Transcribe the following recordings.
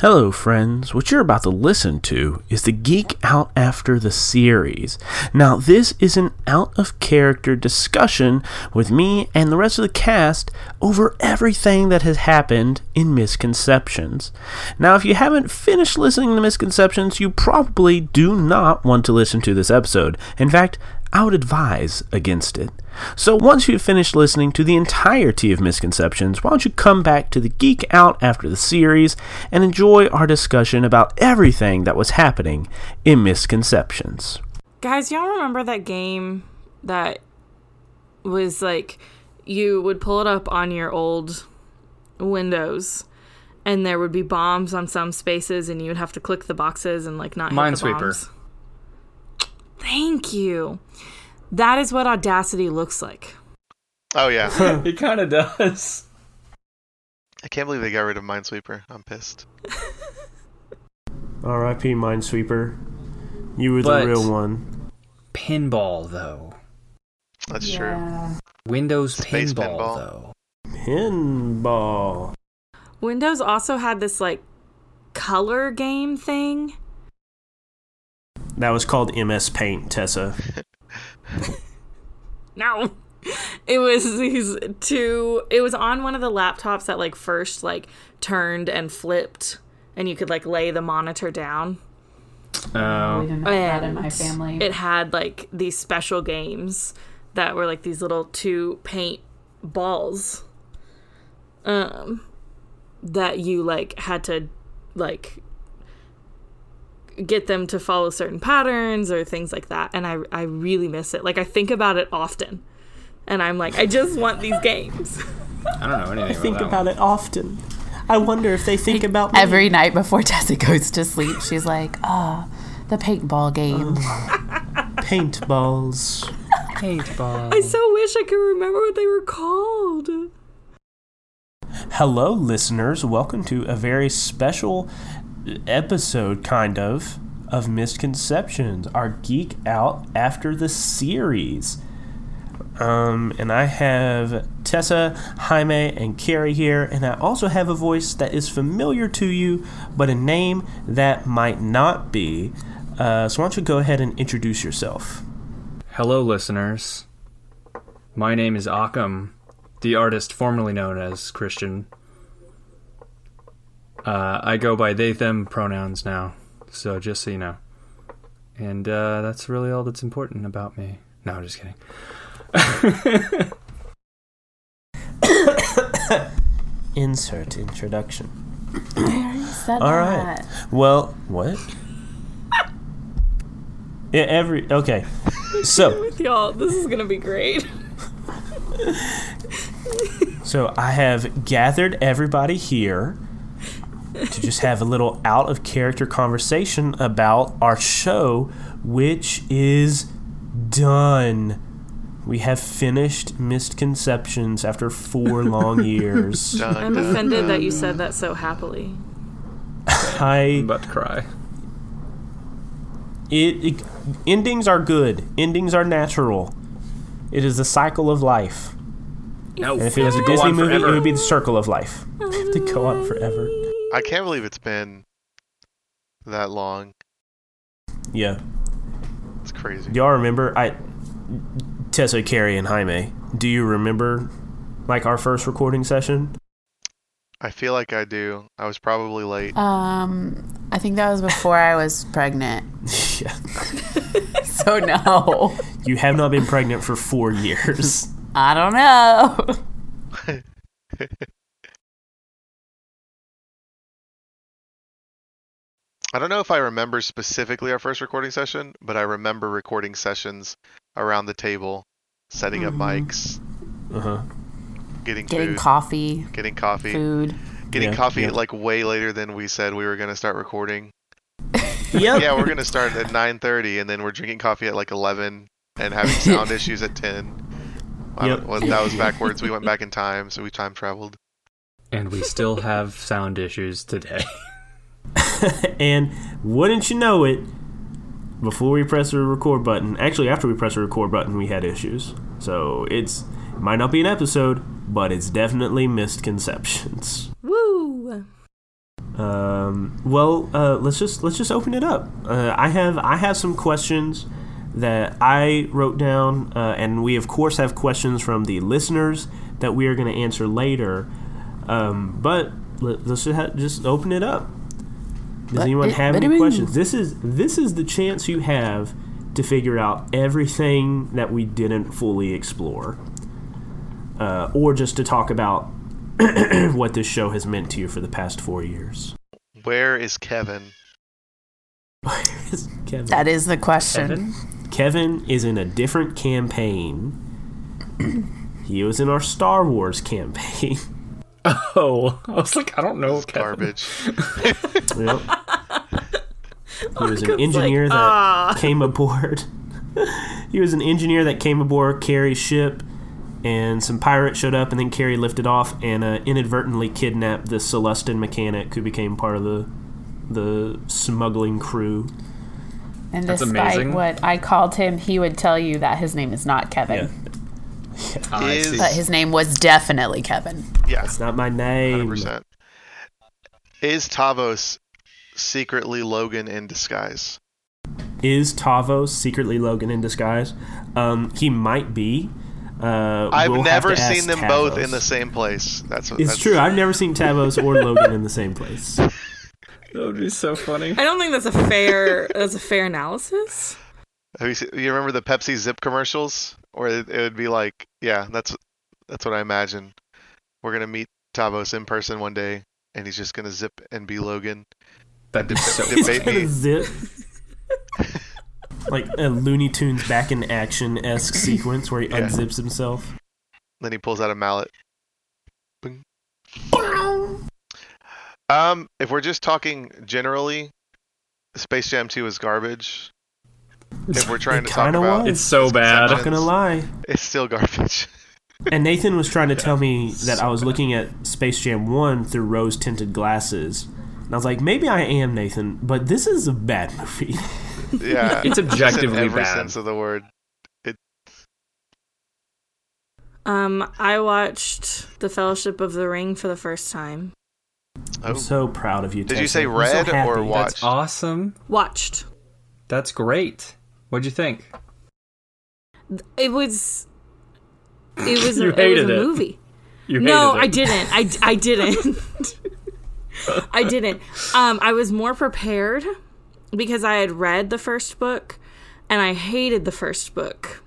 Hello, friends. What you're about to listen to is the Geek Out After the series. Now, this is an out of character discussion with me and the rest of the cast over everything that has happened in Misconceptions. Now, if you haven't finished listening to Misconceptions, you probably do not want to listen to this episode. In fact, I would advise against it. So once you've finished listening to the entirety of Misconceptions, why don't you come back to the Geek Out after the series and enjoy our discussion about everything that was happening in Misconceptions. Guys, y'all remember that game that was like you would pull it up on your old Windows and there would be bombs on some spaces and you would have to click the boxes and like not hit the Minesweeper. Bombs. Thank you. That is what Audacity looks like. Oh yeah, it kind of does. I can't believe they got rid of Minesweeper. I'm pissed. R.I.P. Minesweeper. You were But- the real one. Pinball, though. That's true. Windows Space pinball, pinball. though. Pinball. Windows also had this like color game thing. That was called MS Paint, Tessa. No. It was these two it was on one of the laptops that like first like turned and flipped and you could like lay the monitor down. Oh. We didn't have that in my family. It had like these special games that were like these little two paint balls. Um that you like had to like get them to follow certain patterns or things like that and I I really miss it. Like I think about it often. And I'm like I just want these games. I don't know anything I think about, about it often. I wonder if they think about me. Every night before Tessa goes to sleep, she's like, ah, the paintball game. paintballs. that. Paintball. I so wish I could remember what they were called. Hello, listeners. Welcome to a very special episode, kind of, of Misconceptions, our geek out after the series. Um, and I have Tessa, Jaime, and Carrie here, and I also have a voice that is familiar to you, but a name that might not be. Uh, so why don't you go ahead and introduce yourself? Hello, listeners. My name is Occam, the artist formerly known as Christian. Uh, I go by they them pronouns now, so just so you know. And uh, that's really all that's important about me. No, I'm just kidding. Insert introduction. I already said All right. that. Well, what? Yeah, every okay. So, With y'all, this is gonna be great. so I have gathered everybody here to just have a little out of character conversation about our show, which is done. We have finished Misconceptions after four long years. Dun, I'm dun, offended dun. that you said that so happily. I'm about to cry. it, it endings are good. Endings are natural. It is the cycle of life. No, And if it was a Disney on movie, it would be the circle of life. to go on forever. I can't believe it's been that long. Yeah. It's crazy. Do y'all remember I Tessa, Carrie, and Jaime, do you remember like our first recording session? I feel like I do. I was probably late. Um, I think that was before I was pregnant. yeah. So no, You have not been pregnant for four years. I don't know. I don't know if I remember specifically our first recording session, but I remember recording sessions around the table, setting up Mhm. mics, Uh-huh. getting, Getting food, coffee, getting coffee, food. getting Yeah, coffee yeah. like way later than we said we were gonna start recording. Yep. yeah, we're gonna start at 9:30, and then we're drinking coffee at like 11, and having sound issues at 10. Yep. well, that was backwards. We went back in time, so we time traveled. And we still have sound issues today. and wouldn't you know it, before we press the record button, actually after we press the record button, we had issues. So it's it might not be an episode, but it's definitely misconceptions. Woo! Um, well, uh, let's just let's just open it up. Uh, I have I have some questions that I wrote down, uh, and we of course have questions from the listeners that we are going to answer later. Um, but let, us just, just open it up. Does But anyone it- have any it- questions? This is this is the chance you have to figure out everything that we didn't fully explore, uh, or just to talk about what this show has meant to you for the past four years. Where is Kevin? Where is Kevin. That is the question. Kevin? Kevin is in a different campaign. he was in our Star Wars campaign. Oh, I was like, I don't know. It's Kevin. garbage. Yep. He was an engineer like, that "Ah." came aboard. he was an engineer that came aboard Carrie's ship, and some pirates showed up, and then Carrie lifted off and uh, inadvertently kidnapped the Celestin mechanic who became part of the the smuggling crew. And That's despite amazing. what I called him, he would tell you that his name is not Kevin. I Is- But his name was definitely Kevin. Yeah, It's not my name. 100%. Is Tavos secretly Logan in disguise? Is Tavos secretly Logan in disguise? Um, he might be. Uh, I've we'll have never seen them both in the same place. That's what It's that's, true. I've never seen Tavos or Logan in the same place. That would be so funny. I don't think that's a fair that's a fair analysis. Have you, seen, you remember the Pepsi Zip commercials? Or it, it would be like, yeah, that's that's what I imagine. We're gonna meet Tavos in person one day, and he's just gonna zip and be Logan. That'd be so Debate me. zip. like a Looney Tunes back in action esque sequence where he Yeah. unzips himself. Then he pulls out a mallet. Bing. Um, if we're just talking generally, Space Jam 2 is garbage. If we're trying It to talk kinda about, was. It's so bad. I'm not gonna lie. it's still garbage. And Nathan was trying to tell me that I was looking at Space Jam 1 through rose tinted glasses. And I was like, maybe I am, Nathan, but this is a bad movie. Yeah, It's objectively in every bad. sense of the word. Um, I watched The Fellowship of the Ring for the first time. I'm Oh, so proud of you. Did you say I'm so read or watched? That's awesome. Watched. That's great. What'd you think? It was. It was a, You it was hated a it. movie. You No, hated I didn't. I, I didn't. I didn't. Um, I was more prepared because I had read the first book and I hated the first book.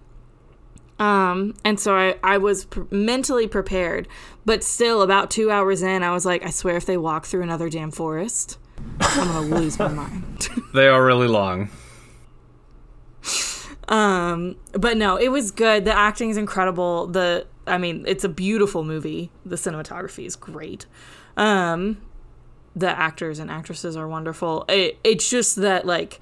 Um, and so I, I was pr- mentally prepared, but still about two hours in, I was like, I swear if they walk through another damn forest, I'm gonna lose my mind. They are really long. Um, but no, it was good. The acting is incredible. The I mean, it's a beautiful movie. The cinematography is great. Um, the actors and actresses are wonderful. It, it's just that like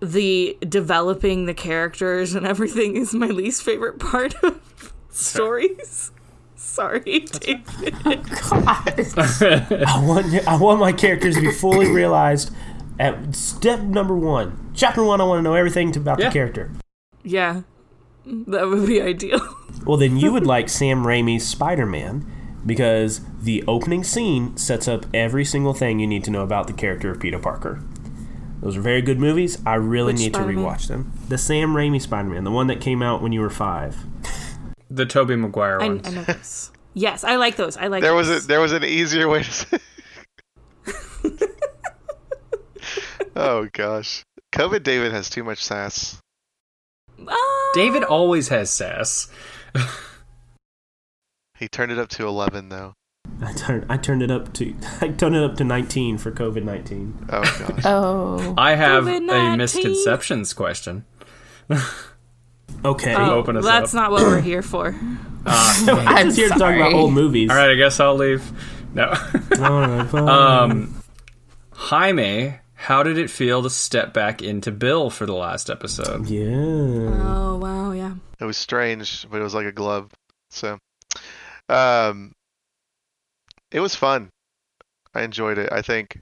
the developing the characters and everything is my least favorite part of stories. Sorry, David. God, I want I want my characters to be fully realized at step number one. Chapter one, I want to know everything about Yeah. the character. yeah, that would be ideal. Well, then you would like Sam Raimi's Spider Man because the opening scene sets up every single thing you need to know about the character of Peter Parker. Those are very good movies. I really Which need Spider-Man? to rewatch them. The Sam Raimi Spider Man, the one that came out when you were five. The Tobey Maguire I, ones. I know this. Yes, I like those. I like. there was a those. there was an easier way to say. Oh gosh, COVID David has too much sass. Ah. David always has sass. He turned it up to eleven though. I turned I turned it up to I turned it up to 19 for COVID 19. Oh gosh. Oh. I have a COVID-19. misconceptions question. Okay. Oh, open us that's up. not what we're here for. I'm here to talk about old movies. All right, I guess I'll leave. No. All right, fine. um, Jaime, how did it feel to step back into Bill for the last episode? yeah. Oh wow, yeah. It was strange, but it was like a glove. So, um, it was fun. I enjoyed it. I think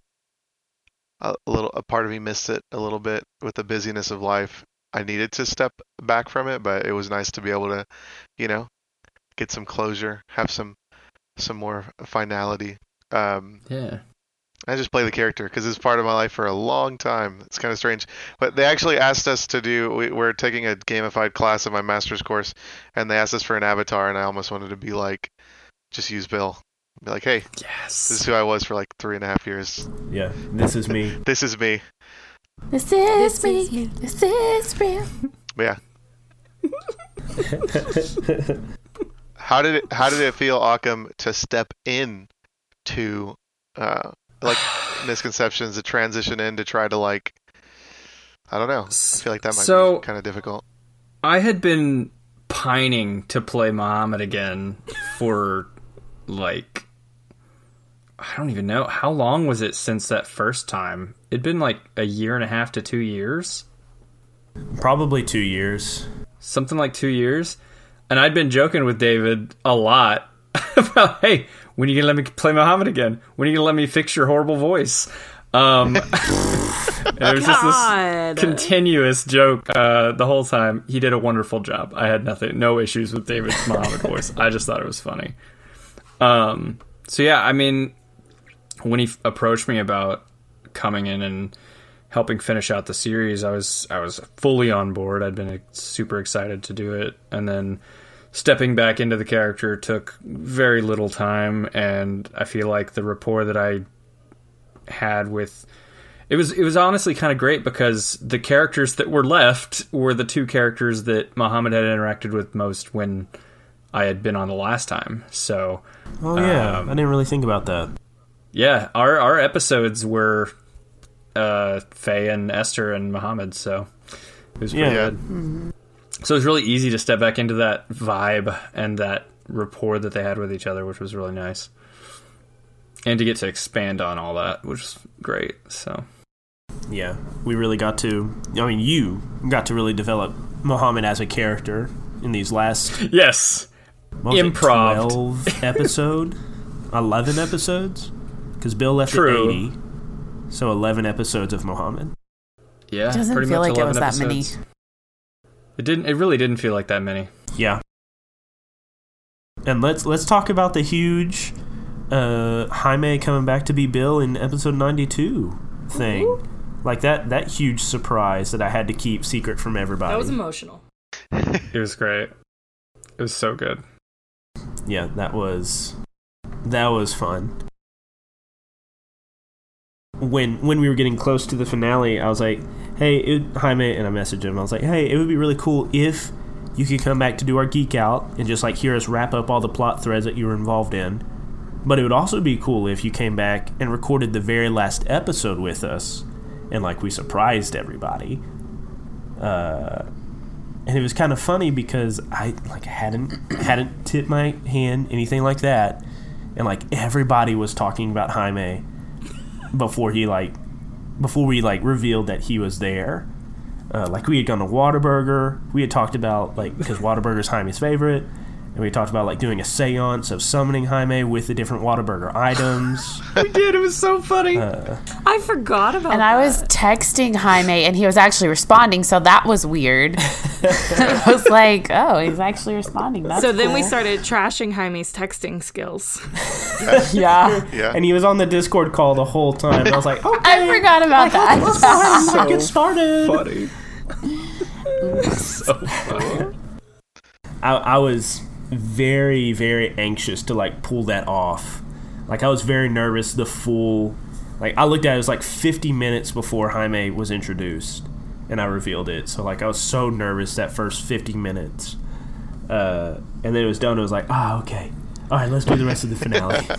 a a little, a part of me missed it a little bit with the busyness of life. I needed to step back from it, but it was nice to be able to, you know, get some closure, have some, some more finality. Um, Yeah. I just play the character because it's part of my life for a long time. It's kind of strange, but they actually asked us to do. We, we're taking a gamified class in my master's course, and they asked us for an avatar, and I almost wanted to be like, just use Bill. Be like, hey, yes, this is who I was for like three and a half years. Yeah, this is me. This is me. This is This me. is me. This is real. But yeah. how did it How did it feel, Occam, to step in to uh, like misconceptions, to transition in to try to like I don't know. I feel like that might So- be kind of difficult. I had been pining to play Muhammad again for like I don't even know how long was it since that first time. It'd been like a year and a half to 2 years. Probably two years. Something like 2 years. And I'd been joking with David a lot about, "Hey, when are you going to let me play Muhammad again? When are you going to let me fix your horrible voice?" Um was just this continuous joke uh, the whole time. He did a wonderful job. I had nothing, no issues with David's Muhammad voice. I just thought it was funny. Um, so yeah, I mean, when he f- approached me about coming in and helping finish out the series, I was I was fully on board. I'd been super excited to do it, and then stepping back into the character took very little time, and I feel like the rapport that I had with it was it was honestly kind of great because the characters that were left were the two characters that Muhammad had interacted with most when I had been on the last time. So Oh yeah, Um, I didn't really think about that. yeah, our our episodes were uh Faye and Esther and Muhammad, so it was pretty Yeah. good. So it was really easy to step back into that vibe and that rapport that they had with each other, which was really nice. And to get to expand on all that, which was great. So Yeah, we really got to. I mean, you got to really develop Muhammad as a character in these last yes, what was it, Improv'd. twelve episode, eleven episodes, because Bill left True. at eighty, so eleven episodes of Muhammad. yeah, It doesn't pretty feel much like it 11 was that many. Episodes. It didn't. It really didn't feel like that many. Yeah. And let's let's talk about the huge uh, Jaime coming back to be Bill in episode ninety two thing. Like that that huge surprise that I had to keep secret from everybody. That was emotional. It was great. It was so good. yeah, that was that was fun. When when we were getting close to the finale, I was like, "Hey, it, Jaime," and I messaged him. I was like, "Hey, it would be really cool if you could come back to do our geek out and just like hear us wrap up all the plot threads that you were involved in. But it would also be cool if you came back and recorded the very last episode with us, and like we surprised everybody." Uh, and it was kind of funny because I like hadn't hadn't tipped my hand anything like that, and like everybody was talking about Jaime before he like before we like revealed that he was there. Uh, like we had gone to Whataburger, we had talked about like because Whataburger's Jaime's favorite, and we talked about like doing a séance of summoning Jaime with the different Whataburger items. We did. It was so funny. Uh, I forgot about And I was texting Jaime, and he was actually responding, so that was weird. I was like, "Oh, he's actually responding." That's So then we started trashing Jaime's texting skills. Yeah, Yeah. and he was on the Discord call the whole time. I was like, okay, I forgot about that. fine, get started. funny. so funny. I, I was very very anxious to like pull that off. Like i was very nervous the full like i looked at it, it was like 50 minutes before jaime was introduced and i revealed it. So like i was so nervous that first 50 minutes. Uh, and then it was done it was like ah okay. All right let's do the rest of the finale.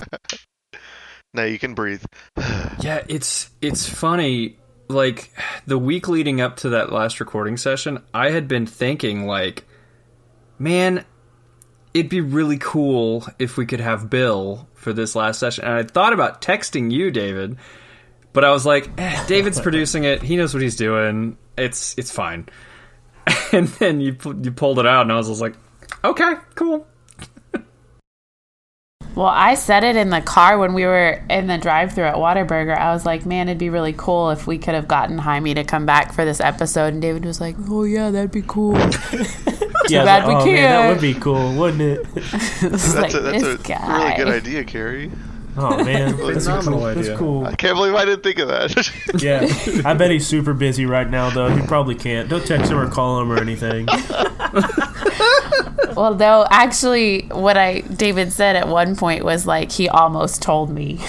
Now you can breathe. Yeah, it's it's funny. Like the week leading up to that last recording session, I had been thinking like, man, it'd be really cool if we could have Bill for this last session. And I thought about texting you, David, but I was like, eh, David's producing it. He knows what he's doing. It's it's fine. And then you you pulled it out, and I was just like, okay, cool. Well, I said it in the car when we were in the drive-through at Whataburger. I was like, "Man, it'd be really cool if we could have gotten Jaime to come back for this episode." And David was like, "Oh yeah, that'd be cool." yeah I was bad like, we oh man that would be cool wouldn't it was That's like, a, that's "This a guy." really good idea, Carrie. Oh man, that's a Phenomenal cool. That's cool. I can't believe I didn't think of that. Yeah, I bet he's super busy right now though. He probably can't. Don't text him or call him or anything. Well, though, actually, what I David said at one point was like he almost told me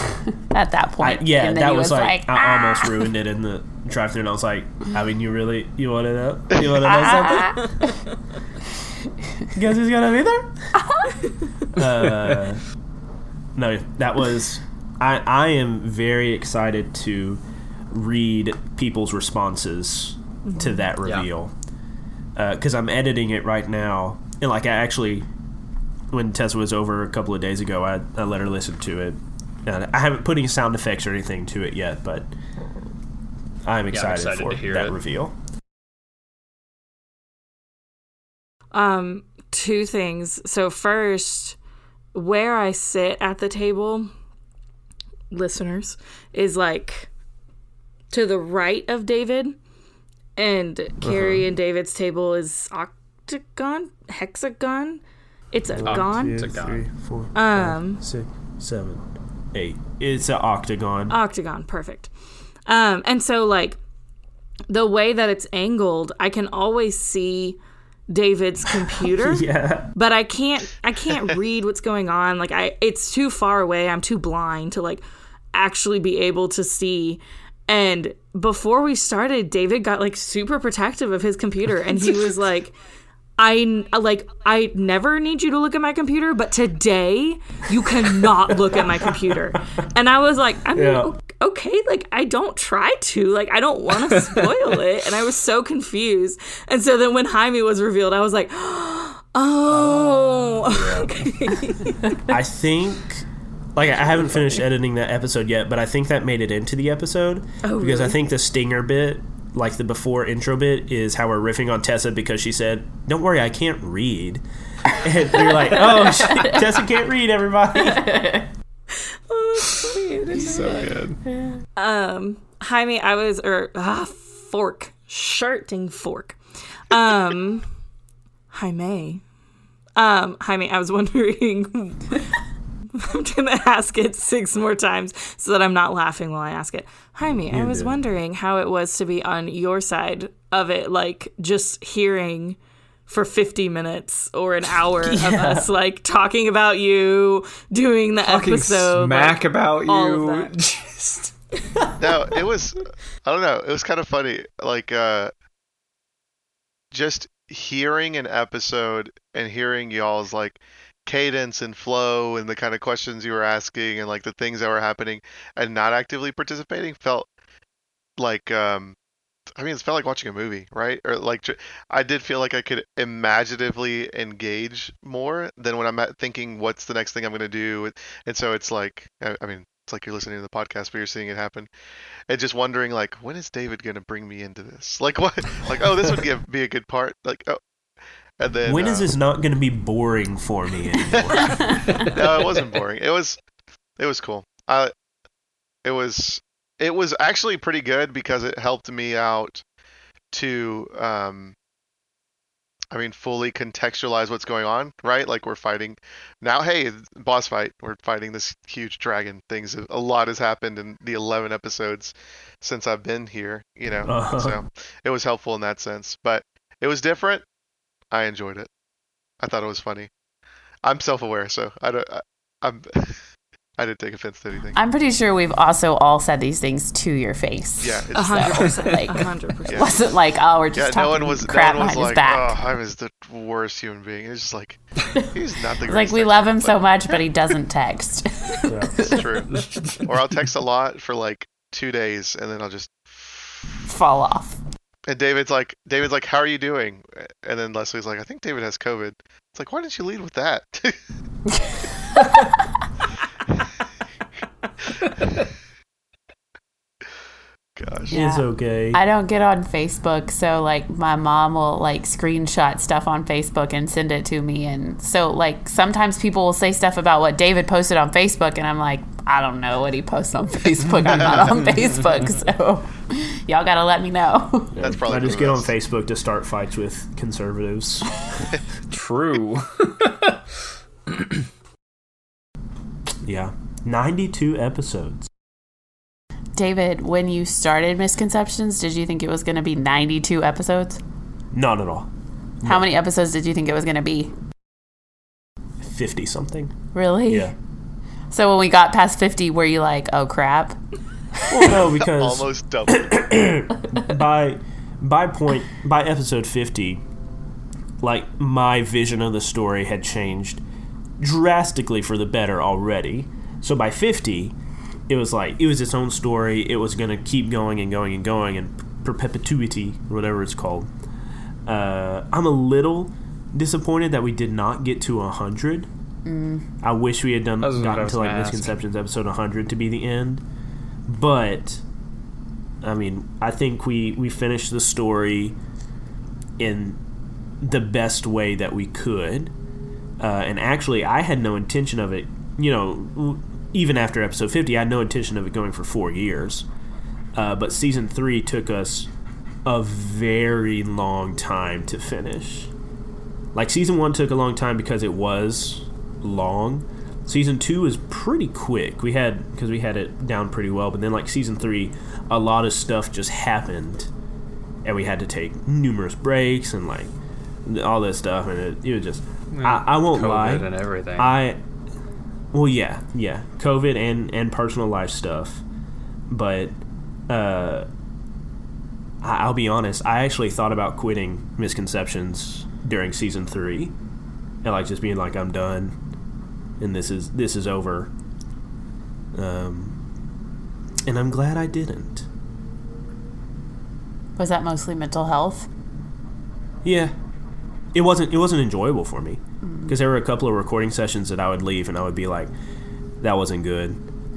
at that I, point. yeah, that he was, like, I "Ah." almost ruined it in the drive-through, and I was like, I mean, you really, you want to know? You want to know something? Guess who's gonna be there? uh, no, that was. I I am very excited to read people's responses to that reveal because I'm editing it right now, and like I actually, when Tessa was over a couple of days ago, I, I let her listen to it. And I haven't put any sound effects or anything to it yet, but I'm excited, excited for to hear that it. reveal. Um, two things. So first, where I sit at the table, listeners, is like to the right of David, and Carrie and David's table is octagon, hexagon. It's a gon. It's a gun. Um, six, seven, eight. It's an octagon. octagon perfect um and so like the way that it's angled i can always see david's computer yeah. but i can't i can't read what's going on. Like i it's too far away. I'm too blind to like actually be able to see. And before we started david got like super protective of his computer and he was like I uh, like I never need you to look at my computer, but today you cannot look at my computer. And I was like, I mean, Yeah. okay, like I don't try to, like I don't want to spoil it. And I was so confused. And so then when Jaime was revealed, I was like, oh, oh okay. I think like I haven't finished editing that episode yet, but I think that made it into the episode Oh, because I think the stinger bit, like the before intro bit, is how we're riffing on Tessa because she said, "Don't worry, I can't read." And you're like, "Oh, shit, Tessa can't read, everybody." oh, that's funny. I didn't So that. good. Um, Jaime, I was or ah fork shirting fork. Um, Jaime, um, Jaime, I was wondering. I'm gonna ask it six more times so that I'm not laughing while I ask it. Jaime, I was do. wondering how it was to be on your side of it, like just hearing for 50 minutes or an hour of us like talking about you, doing the Talking episode. smack like, about all of you. that. Just no, it was I don't know, it was kind of funny. Like uh just hearing an episode and hearing y'all's like cadence and flow and the kind of questions you were asking and like the things that were happening and not actively participating felt like um I mean, it felt like watching a movie, right? Or like, I did feel like I could imaginatively engage more than when I'm thinking, what's the next thing I'm going to do? And so it's like, I mean, it's like you're listening to the podcast, but you're seeing it happen, and just wondering, like, when is David going to bring me into this? Like, what? Like, oh, this would be a good part. Like, oh, and then when is uh, this not going to be boring for me anymore? no, it wasn't boring. It was, it was cool. I, it was, it was actually pretty good because it helped me out to, um, I mean, fully contextualize what's going on, right? Like we're fighting now. Hey, boss fight. We're fighting this huge dragon. Things. A lot has happened in the 11 episodes since I've been here. You know, Uh-huh. so it was helpful in that sense. But it was different. I enjoyed it. I thought it was funny. I'm self-aware, so I don't. I, I'm. I didn't take offense to anything. I'm pretty sure we've also all said these things to your face. yeah, it's, hundred percent. like- A hundred percent. Wasn't like, oh, we're just yeah. just No one was. No one was like, back. "Oh, I was the worst human being." It's just like he's not the like we texter, love him but so much, but he doesn't text. It's true. or I'll text a lot for like two days, and then I'll just. Fall off. And David's like, David's like, "How are you doing?" And then Leslie's like, "I think David has COVID." It's like, why didn't you lead with that? Gosh. Yeah. It's okay. I don't get on Facebook, so like my mom will like screenshot stuff on Facebook and send it to me. And so like sometimes people will say stuff about what David posted on Facebook, and I'm like, I don't know what he posts on Facebook. I'm not on Facebook, so y'all gotta let me know. That's probably I just get on. Facebook to start fights with conservatives. true. yeah. 92 episodes. David, when you started Misconceptions, did you think it was going to be 92 episodes? Not at all. How many episodes did you think it was going to be? 50 something. Really? Yeah. So when we got past 50, were you like, oh crap? Well, no, because Almost double. by by point by episode 50 like my vision of the story had changed drastically for the better already. So by 50 it was like it was its own story. It was going to keep going and going and going and perpetuity or whatever it's called. Uh, i'm a little disappointed that we did not get to 100 i wish we had done That's what I gotten to like ask. misconceptions episode 100 to be the end but I mean, I think we we finished the story in the best way that we could, uh, and actually, I had no intention of it. You know, even after episode fifty, I had no intention of it going for four years. Uh, but season three took us a very long time to finish. Like season one took a long time because it was long. Season two was pretty quick. We had because we had it down pretty well, but then like season three, a lot of stuff just happened, and we had to take numerous breaks and like all this stuff, and it, it was just. I, I won't COVID lie. and everything. I well yeah, yeah. COVID and and personal life stuff. But uh I, I'll be honest, I actually thought about quitting misconceptions during season 3 and like just being like I'm done and this is this is over. Um and I'm glad I didn't. Was that mostly mental health? Yeah. It wasn't it wasn't enjoyable for me because there were a couple of recording sessions that I would leave and I would be like that wasn't good.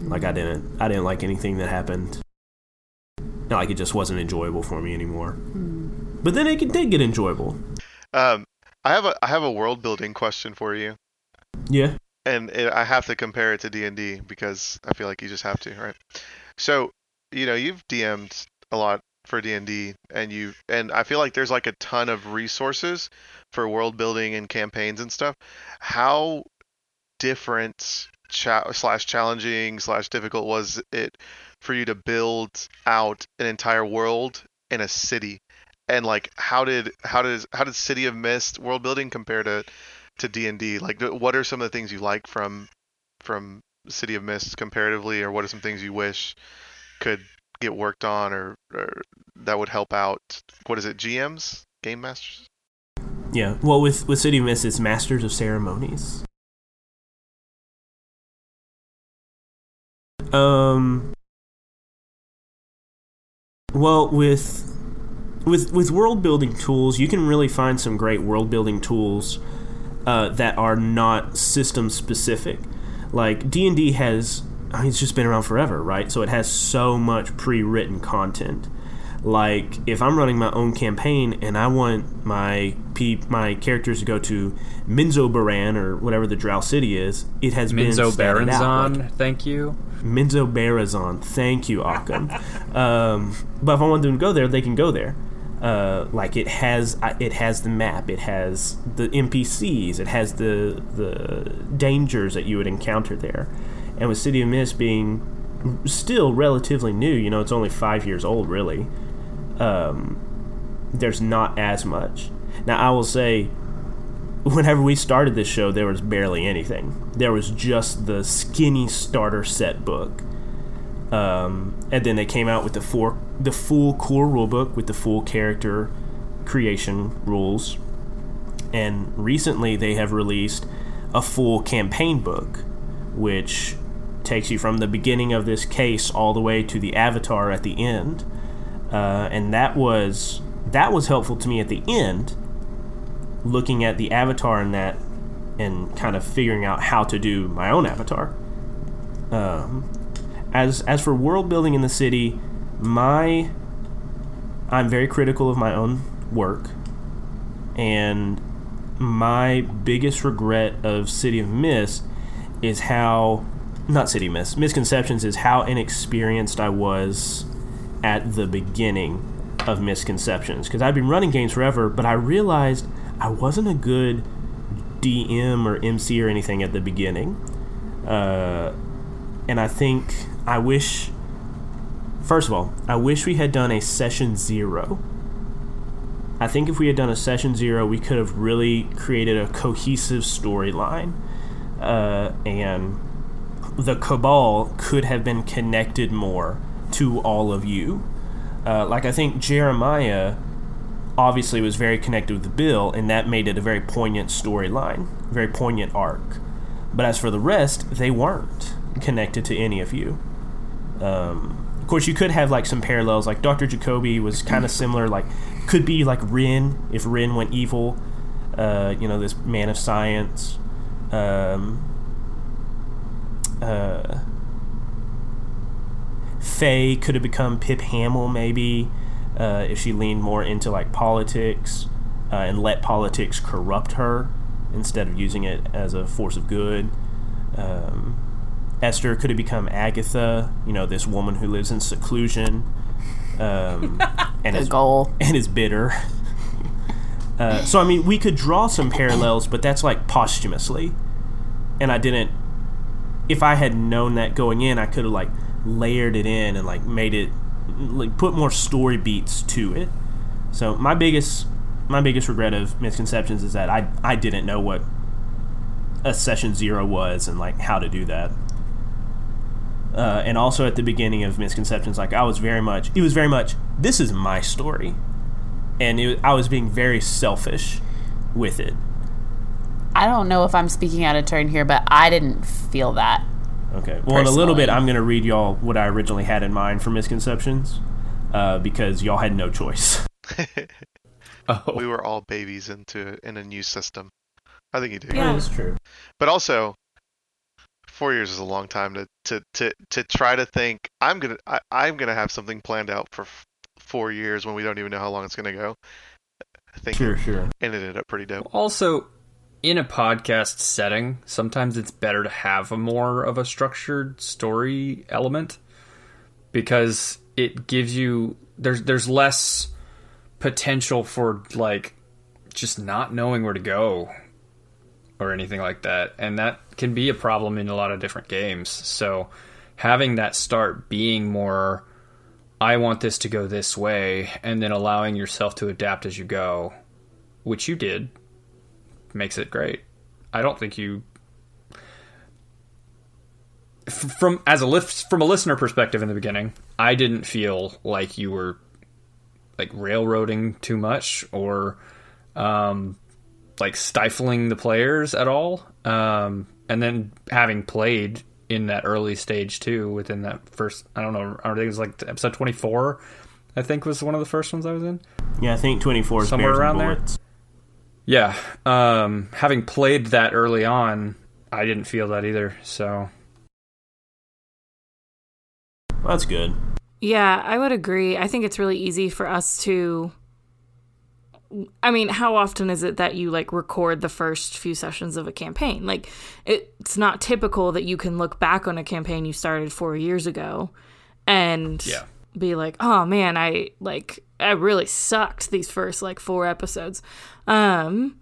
Like I didn't I didn't like anything that happened. Like it just wasn't enjoyable for me anymore. But then it did get enjoyable. Um, I have a I have a world building question for you, Yeah. And it, I have to compare it to D and D because I feel like you just have to, right? So, you know, you've DM'd a lot for D and D, and you and I feel like there's like a ton of resources for world building and campaigns and stuff. How different cha- slash challenging slash difficult was it for you to build out an entire world in a city? And like, how did how does how did City of Mist world building compare to to D and D? Like, what are some of the things you like from from City of Mist comparatively, or what are some things you wish could get worked on, or, or that would help out? What is it, GMs, game masters? Yeah. Well, with with City of Mist, it's Masters of Ceremonies. Um. Well, with with with world building tools, you can really find some great world building tools uh, that are not system specific. Like D and D has, I mean, it's just been around forever, right? So it has so much pre-written content. Like if I'm running my own campaign and I want my pe- my characters to go to Minzo Baran or whatever the Drow city is, it has Minzo been. Baranzon, Like, thank you. Minzo Barazon. Thank you, Occam. um, but if I want them to go there, they can go there. Uh, like it has, uh, it has the map. It has the NPCs. It has the the dangers that you would encounter there. And with City of Mist being still relatively new, you know, it's only five years old, really. Um, there's not as much. Now, I will say, whenever we started this show, there was barely anything. There was just the skinny starter set book. Um, and then they came out with the four, the full core rulebook with the full character creation rules. And recently, they have released a full campaign book, which takes you from the beginning of this case all the way to the avatar at the end. Uh, and that was that was helpful to me at the end, looking at the avatar in that and kind of figuring out how to do my own avatar. Um, as as for world building in the city, my I'm very critical of my own work, and my biggest regret of City of Mist is how not City of Mist misconceptions is how inexperienced I was at the beginning of misconceptions because I've been running games forever, but I realized I wasn't a good DM or MC or anything at the beginning. Uh, and I think I wish. First of all, I wish we had done a session zero. I think if we had done a session zero, we could have really created a cohesive storyline, uh, and the cabal could have been connected more to all of you. Uh, like I think Jeremiah obviously was very connected with the Bill, and that made it a very poignant storyline, very poignant arc. But as for the rest, they weren't connected to any of you. Um, of course, you could have like some parallels. Like Dr. Jacoby was kind of similar. Like could be like Rin if Rin went evil. Uh, you know, this man of science. Um, uh, Faye could have become Pip Hamill maybe uh, if she leaned more into like politics uh, and let politics corrupt her instead of using it as a force of good. Um, Esther could have become Agatha, you know, this woman who lives in seclusion um, and The is goal. and is bitter. Uh, so I mean, we could draw some parallels, but that's like posthumously, and I didn't. If I had known that going in, I could have like layered it in and like made it like put more story beats to it. So my biggest my biggest regret of misconceptions is that I I didn't know what a session zero was and like how to do that. Uh, and also at the beginning of misconceptions, like I was very much it was very much this is my story, and it, I was being very selfish with it. I don't know if I'm speaking out of turn here, but I didn't feel that. Okay. Well, in a little bit, I'm going to read y'all what I originally had in mind for misconceptions, uh, because y'all had no choice. Oh, we were all babies into in a new system. I think you do. Yeah. That's true. But also, four years is a long time to to to, to try to think. I'm gonna I, I'm gonna have something planned out for f- four years when we don't even know how long it's gonna go. I think Sure, sure. And it ended up pretty dope. Also, in a podcast setting, sometimes it's better to have a more of a structured story element because it gives you there's there's less potential for like just not knowing where to go or anything like that. And that can be a problem in a lot of different games. So having that start being more I want this to go this way and then allowing yourself to adapt as you go, which you did, makes it great. I don't think you from as a lift from a listener perspective in the beginning, I didn't feel like you were like railroading too much or um like stifling the players at all. Um and then having played in that early stage too within that first I don't know, I think it was like episode 24 I think was one of the first ones I was in. Yeah, I think 24 is Somewhere around there? Yeah, um, having played that early on, I didn't feel that either. So Well, that's good. Yeah, I would agree. I think it's really easy for us to. I mean, how often is it that you like record the first few sessions of a campaign? Like, it's not typical that you can look back on a campaign you started four years ago and Yeah. be like, oh man, I like, I really sucked these first like four episodes. Um,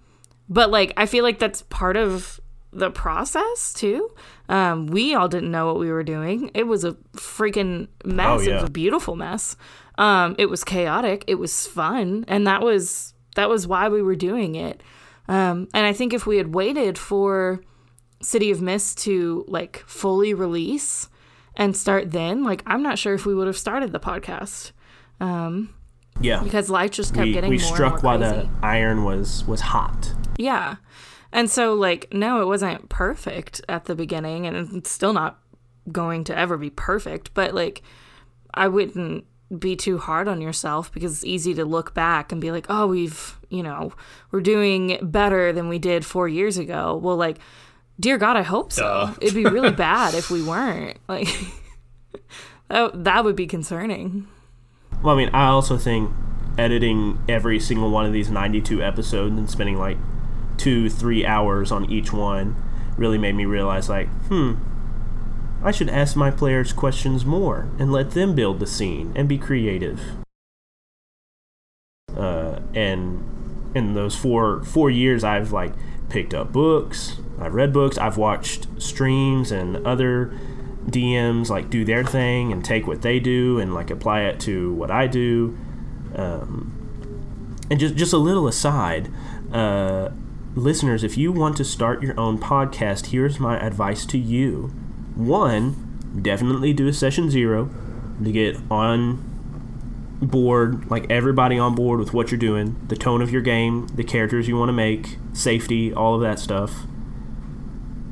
but like, I feel like that's part of the process too. Um, we all didn't know what we were doing. It was a freaking mess. It was a beautiful mess. Um, it was chaotic. It was fun, and that was that was why we were doing it. Um, and I think if we had waited for City of Mist to like fully release and start then, like I'm not sure if we would have started the podcast um, Yeah. because life just kept we getting we more struck and while crazy. the iron was was hot. Yeah. And so, like, no, it wasn't perfect at the beginning, and it's still not going to ever be perfect, but, like, I wouldn't be too hard on yourself because it's easy to look back and be like, oh, we've, you know, we're doing better than we did four years ago. Well, like, dear God, I hope so. It'd be really bad if we weren't. Like, that, that would be concerning. Well, I mean, I also think editing every single one of these 92 episodes and spending like two, three hours on each one really made me realize, like, hmm, I should ask my players questions more and let them build the scene and be creative. Uh, and in those four four years, I've like picked up books, I've read books, I've watched streams and other DMs like do their thing and take what they do and like apply it to what I do. Um, and just just a little aside, uh, listeners, if you want to start your own podcast, here's my advice to you. One, definitely do a session zero to get on board, like everybody on board with what you're doing, the tone of your game, the characters you want to make, safety, all of that stuff.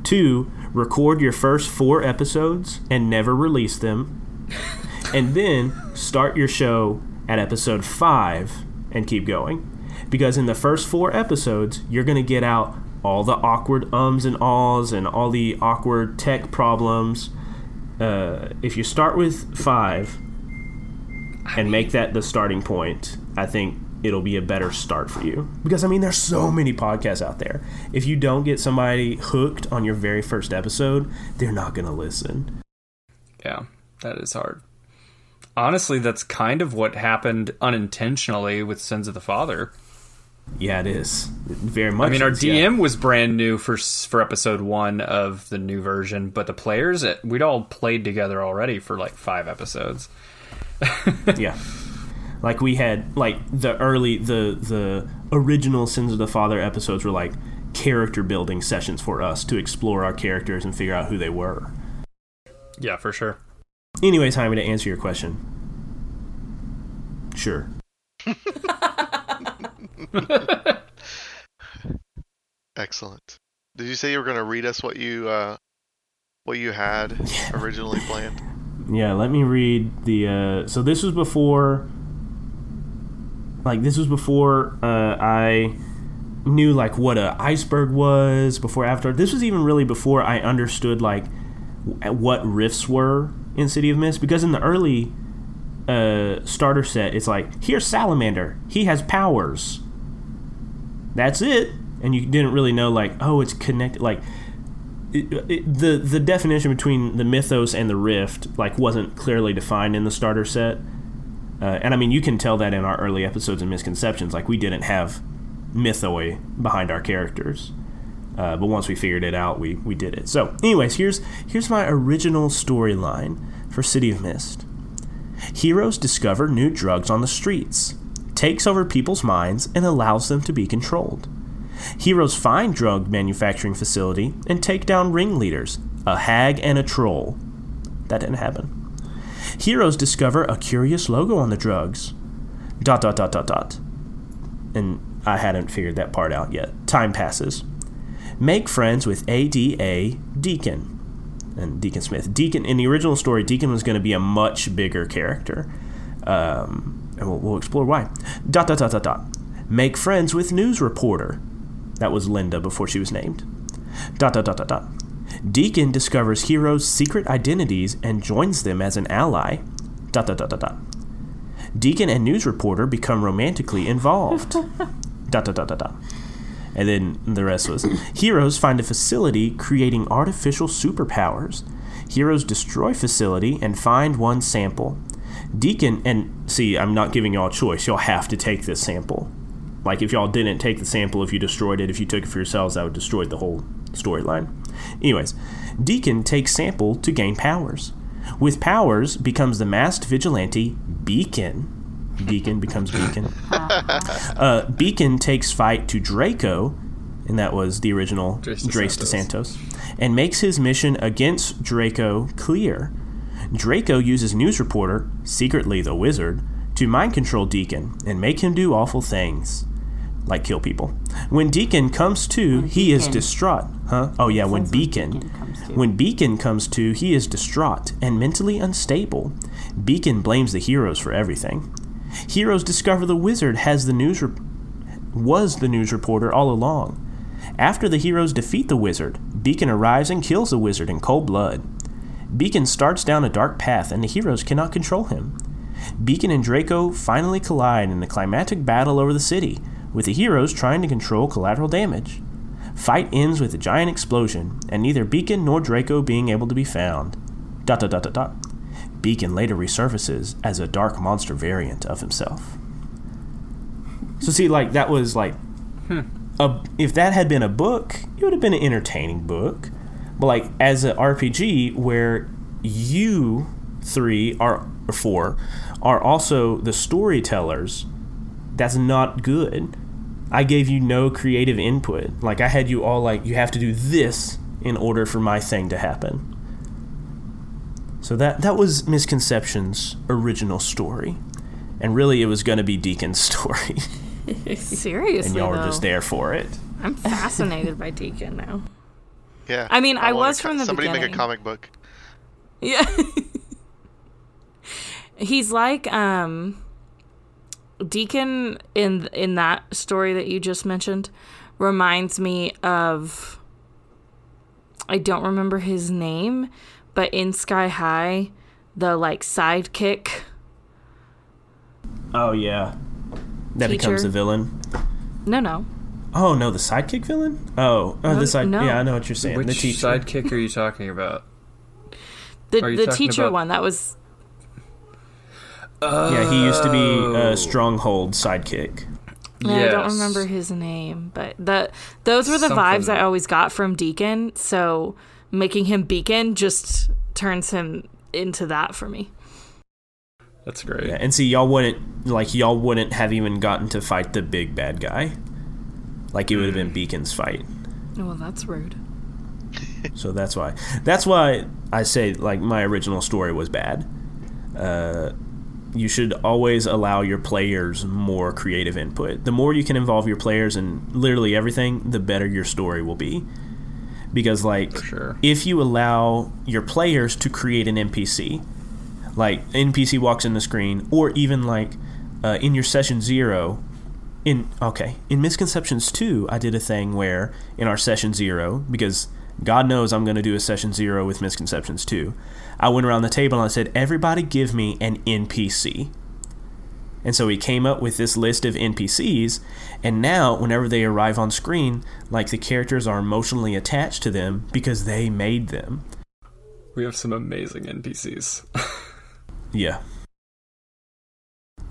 Two, record your first four episodes and never release them. and then start your show at episode five and keep going. Because in the first four episodes, you're going to get out all the awkward ums and ahs and all the awkward tech problems. Uh, if you start with five and make that the starting point, I think it'll be a better start for you. Because I mean, there's so many podcasts out there. If you don't get somebody hooked on your very first episode, they're not going to listen. Yeah, that is hard. Honestly, that's kind of what happened unintentionally with Sins of the Father. Yeah, it is. Very much. I mean, our is, DM yeah. was brand new for for episode one of the new version, but the players we'd all played together already for like five episodes. yeah. Like we had like the early the the original Sins of the Father episodes were like character building sessions for us to explore our characters and figure out who they were. Yeah, for sure. Anyways, Jaime, to answer your question. Sure. Excellent. Did you say you were going to read us what you uh, what you had originally planned? Yeah, let me read the. Uh, so this was before. Like this was before uh, I knew like what a iceberg was. Before after this was even really before I understood like what rifts were in City of Mist. Because in the early uh, starter set, it's like here's Salamander. He has powers. That's it, and you didn't really know like oh it's connected like it, it, the the definition between the mythos and the rift like wasn't clearly defined in the starter set. Uh, and I mean, you can tell that in our early episodes and misconceptions. Like we didn't have mythoi behind our characters, uh, but once we figured it out, we we did it. So, anyways, here's here's my original storyline for City of Mist. Heroes discover new drugs on the streets, takes over people's minds, and allows them to be controlled. Heroes find drug manufacturing facility and take down ringleaders, a hag and a troll. That didn't happen. Heroes discover a curious logo on the drugs. Dot dot dot dot dot. And I hadn't figured that part out yet. Time passes. Make friends with ADA Deacon. And Deacon Smith. Deacon, in the original story, Deacon was going to be a much bigger character. Um, and we'll, we'll explore why. Dot dot dot dot dot. Make friends with news reporter. That was Linda before she was named. Dot dot dot dot dot. Deacon discovers heroes' secret identities and joins them as an ally. Dot dot dot dot dot. Deacon and news reporter become romantically involved. dot dot dot dot dot. And then the rest was heroes find a facility creating artificial superpowers. Heroes destroy facility and find one sample. Deacon and see, I'm not giving y'all a choice. Y'all have to take this sample. Like if y'all didn't take the sample, if you destroyed it, if you took it for yourselves, that would destroy the whole storyline. Anyways, Deacon takes sample to gain powers. With powers, becomes the masked vigilante Beacon. Deacon becomes Beacon. Uh, Beacon takes fight to Draco, and that was the original Drace. DeSantos, and makes his mission against Draco clear. Draco uses news reporter, secretly the wizard, to mind control Deacon and make him do awful things, like kill people. When Deacon comes to, he is distraught. Huh? Oh yeah, when Sounds like Beacon. Deacon. When Beacon comes to, he is distraught and mentally unstable. Beacon blames the heroes for everything. Heroes discover the wizard has the news rep- was the news reporter all along. After the heroes defeat the wizard, Beacon arrives and kills the wizard in cold blood. Beacon starts down a dark path and the heroes cannot control him. Beacon and Draco finally collide in a climactic battle over the city, with the heroes trying to control collateral damage. Fight ends with a giant explosion, and neither Beacon nor Draco being able to be found. Dot dot dot dot dot. Beacon later resurfaces as a dark monster variant of himself. So see, like that was like, hmm. a, if that had been a book, it would have been an entertaining book. But like as an RPG, where you three are or four are also the storytellers. That's not good. I gave you no creative input. Like I had you all like you have to do this in order for my thing to happen. So that that was Misconception's original story. And really it was going to be Deacon's story. Seriously, and y'all were just there for it. I'm fascinated by Deacon now. Yeah. I mean, I want a was co- from the somebody make a comic book. Yeah. He's like um Deacon in in that story that you just mentioned reminds me of I don't remember his name, but in Sky High, the like sidekick. Oh yeah. That becomes a villain. No, no. Oh no, the sidekick villain? Oh, oh No, the side. no. Yeah, I know what you're saying. Which the teacher. sidekick are you talking about? The Are you the teacher about- one that was Yeah, he used to be Oh. a stronghold sidekick. Yeah, I don't remember his name, but the those were the vibes I always got from Deacon. So making him Beacon just turns him into that for me. That's great. Yeah, and see, y'all wouldn't like y'all wouldn't have even gotten to fight the big bad guy. Like it would have been Beacon's fight. Well, that's rude. So that's why. That's why I say like my original story was bad. Uh, you should always allow your players more creative input. The more you can involve your players in literally everything, the better your story will be. Because like sure. if you allow your players to create an NPC, like NPC walks in the screen, or even like uh, in your session zero, in okay, in Misconceptions two, I did a thing where in our session zero, because God knows I'm going to do a session zero with Misconceptions two, I went around the table and I said, everybody give me an NPC. And so we came up with this list of NPCs, and now whenever they arrive on screen, like the characters are emotionally attached to them because they made them. We have some amazing NPCs. Yeah.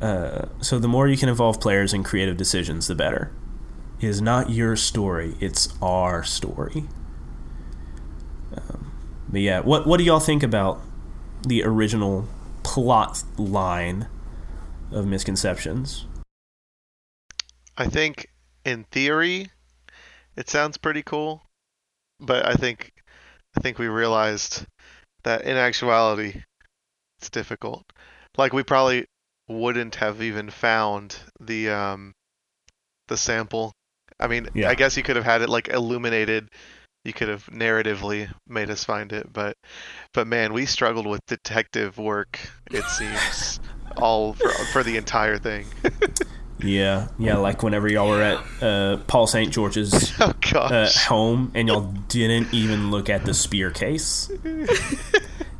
Uh, so the more you can involve players in creative decisions, the better. It is not your story; it's our story. Um, but yeah, what what do y'all think about the original plot line of misconceptions? I think in theory, it sounds pretty cool, but I think I think we realized that in actuality, it's difficult. Like we probably wouldn't have even found the um the sample. I mean, Yeah. I guess you could have had it like illuminated. You could have narratively made us find it, but but man, we struggled with detective work. It seems all for, for the entire thing. Yeah, yeah, like whenever y'all were at uh, Paul St. George's oh uh, home and y'all didn't even look at the spear case.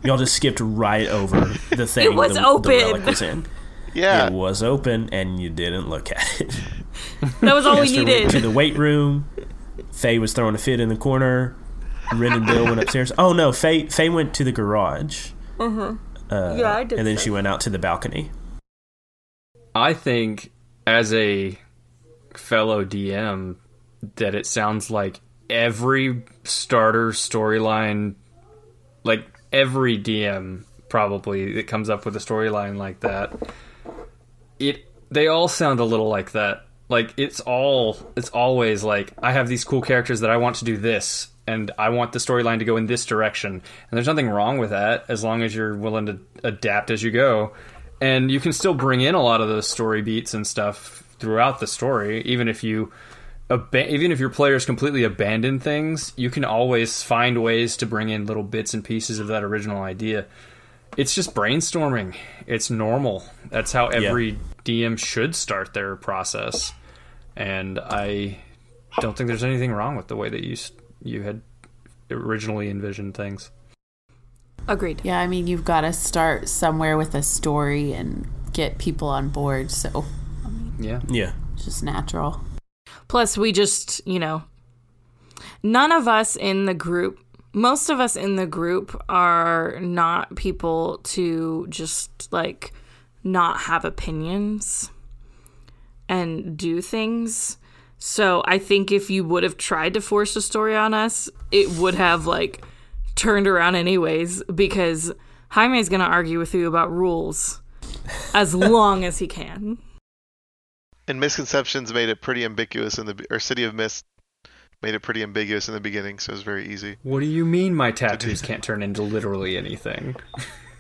y'all just skipped right over the thing It was the, open. the relic was in. Yeah. It was open and you didn't look at it. That was all we Esther went to the weight room. Faye was throwing a fit in the corner. Ren and Bill went upstairs. Oh no, Faye Faye went to the garage. Uh-huh. Yeah, I did And then say. she went out to the balcony. I think, as a fellow DM, that it sounds like every starter storyline, like every DM probably that comes up with a storyline like that, it they all sound a little like that. Like it's all it's always like I have these cool characters that I want to do this and I want the storyline to go in this direction. And there's nothing wrong with that as long as you're willing to adapt as you go. And you can still bring in a lot of those story beats and stuff throughout the story even if you even if your players completely abandon things, you can always find ways to bring in little bits and pieces of that original idea. It's just brainstorming. It's normal. That's how every DM should start their process. And I don't think there's anything wrong with the way that you you had originally envisioned things. Agreed. Yeah, I mean, you've got to start somewhere with a story and get people on board. So Yeah. Yeah. it's just natural. Plus, we just, you know, none of us in the group, most of us in the group are not people to just like not have opinions and do things. So I think if you would have tried to force a story on us, it would have like turned around anyways because Jaime's gonna argue with you about rules as long as he can. And misconceptions made it pretty ambiguous in the or City of Mist made it pretty ambiguous in the beginning, so it was very easy. What do you mean my tattoos can't turn into literally anything?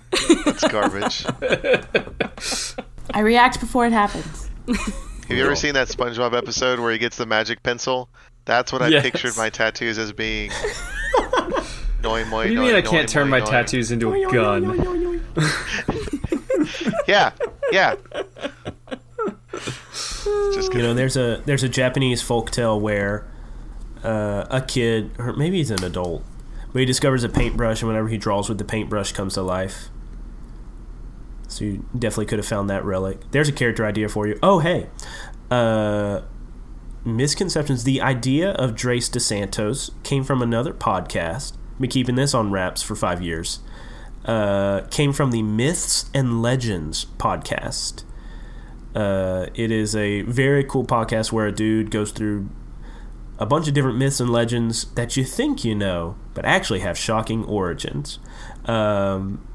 That's garbage. I react before it happens. Have you ever seen that SpongeBob episode where he gets the magic pencil? That's what I Yes. pictured my tattoos as being. Noi, moi, What do you noi, mean I noi, can't turn moi, my noi. tattoos into a gun? Yeah, yeah. Just You know, there's a there's a Japanese folktale where uh, a kid, or maybe he's an adult, but he discovers a paintbrush, and whenever he draws with the paintbrush, comes to life. So you definitely could have found that relic. There's a character idea for you. Oh, hey, uh, misconceptions. The idea of Drace DeSantos came from another podcast. Been keeping this on wraps for five years. Uh, came from the Myths and Legends podcast. Uh, it is a very cool podcast where a dude goes through a bunch of different myths and legends that you think you know, but actually have shocking origins. Um,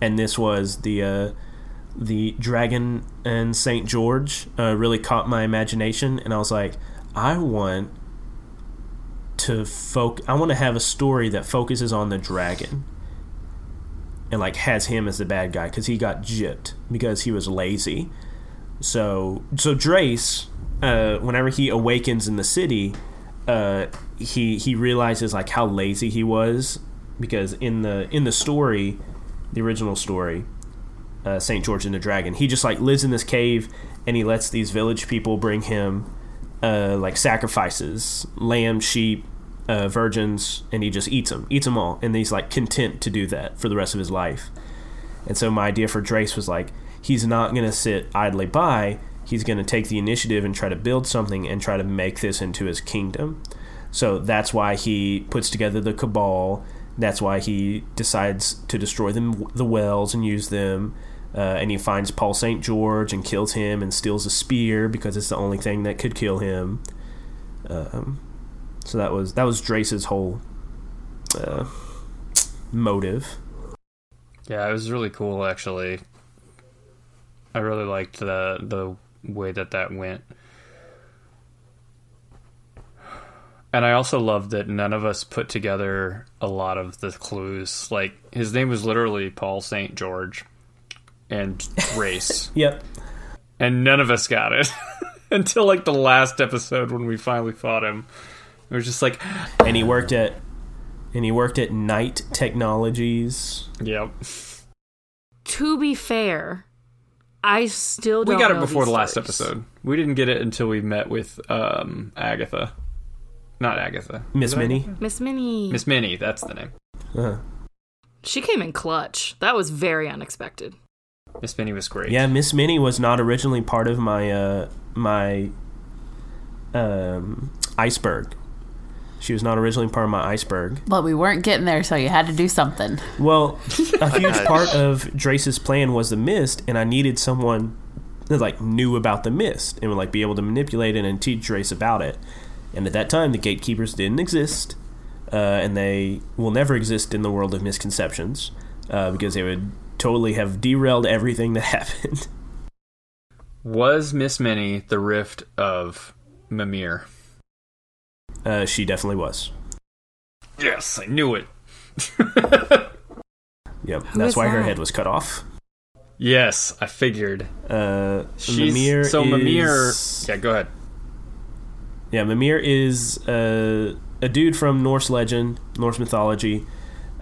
and this was the uh, the dragon and Saint George uh, really caught my imagination, and I was like, I want to folk. I want to have a story that focuses on the dragon. And like has him as the bad guy because he got gypped because he was lazy. So so Drace, uh, whenever he awakens in the city, uh, he he realizes like how lazy he was because in the in the story, the original story, uh, Saint George and the Dragon, he just like lives in this cave and he lets these village people bring him uh, like sacrifices, lamb, sheep, uh, virgins, and he just eats them, eats them all, and he's like content to do that for the rest of his life. And so my idea for Drace was like, he's not going to sit idly by. He's going to take the initiative and try to build something and try to make this into his kingdom. So that's why he puts together the cabal. That's why he decides to destroy them, the wells and use them. Uh, and he finds Paul St. George and kills him and steals a spear because it's the only thing that could kill him. Um, so that was that was Drace's whole uh, motive. Yeah, it was really cool actually. I really liked the the way that that went. And I also loved that none of us put together a lot of the clues. Like his name was literally Paul St. George and race. Yep. and none of us got it until like the last episode when we finally fought him. It was just like, and he worked at and he worked at Knight Technologies. yep. To be fair, I still We don't We got it know before the last stories. episode. We didn't get it until we met with um, Agatha. Not Agatha. Miss Minnie. Miss Minnie. Miss Minnie, that's the name. Uh, She came in clutch. That was very unexpected. Miss Minnie was great. yeah, Miss Minnie was not originally part of my uh, my um, iceberg. She was not originally part of my iceberg. But we weren't getting there, so you had to do something. Well, a huge part of Drace's plan was the mist, and I needed someone that like knew about the mist and would like be able to manipulate it and teach Drace about it. And at that time, the gatekeepers didn't exist, uh, and they will never exist in the world of misconceptions uh, because they would totally have derailed everything that happened. Was Miss Minnie the rift of Mimir? Uh, she definitely was. Yes, I knew it. Yep, Who that's is why her head was cut off. yes, I figured. Uh, She's Mimir so Mimir. Yeah, go ahead. Yeah, Mimir is uh, a dude from Norse legend, Norse mythology.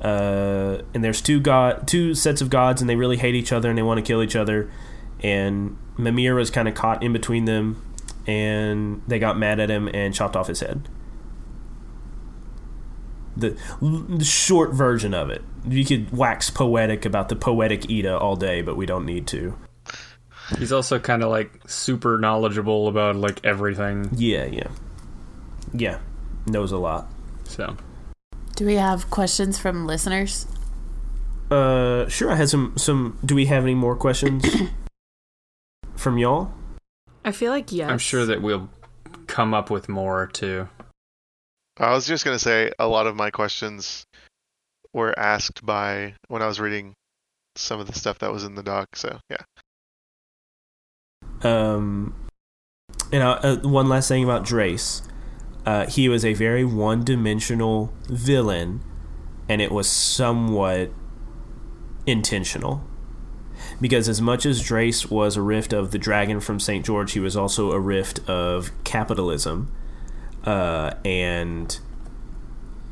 Uh, and there's two god, two sets of gods, and they really hate each other and they want to kill each other. And Mimir was kind of caught in between them, and they got mad at him and chopped off his head. The, the short version of it. You could wax poetic about the Poetic Edda all day, but we don't need to. He's also kind of like super knowledgeable about like everything. Yeah, yeah, yeah. Knows a lot. So Do we have questions from listeners? Uh, sure. I had some. Some. Do we have any more questions from y'all? I feel like yes. I'm sure that we'll come up with more too. I was just gonna say a lot of my questions were asked by when I was reading some of the stuff that was in the doc. So yeah, Um, and uh, uh, one last thing about Drace. Uh, he was a very one-dimensional villain, and it was somewhat intentional. Because as much as Drace was a rift of the dragon from St. George, he was also a rift of capitalism. Uh, and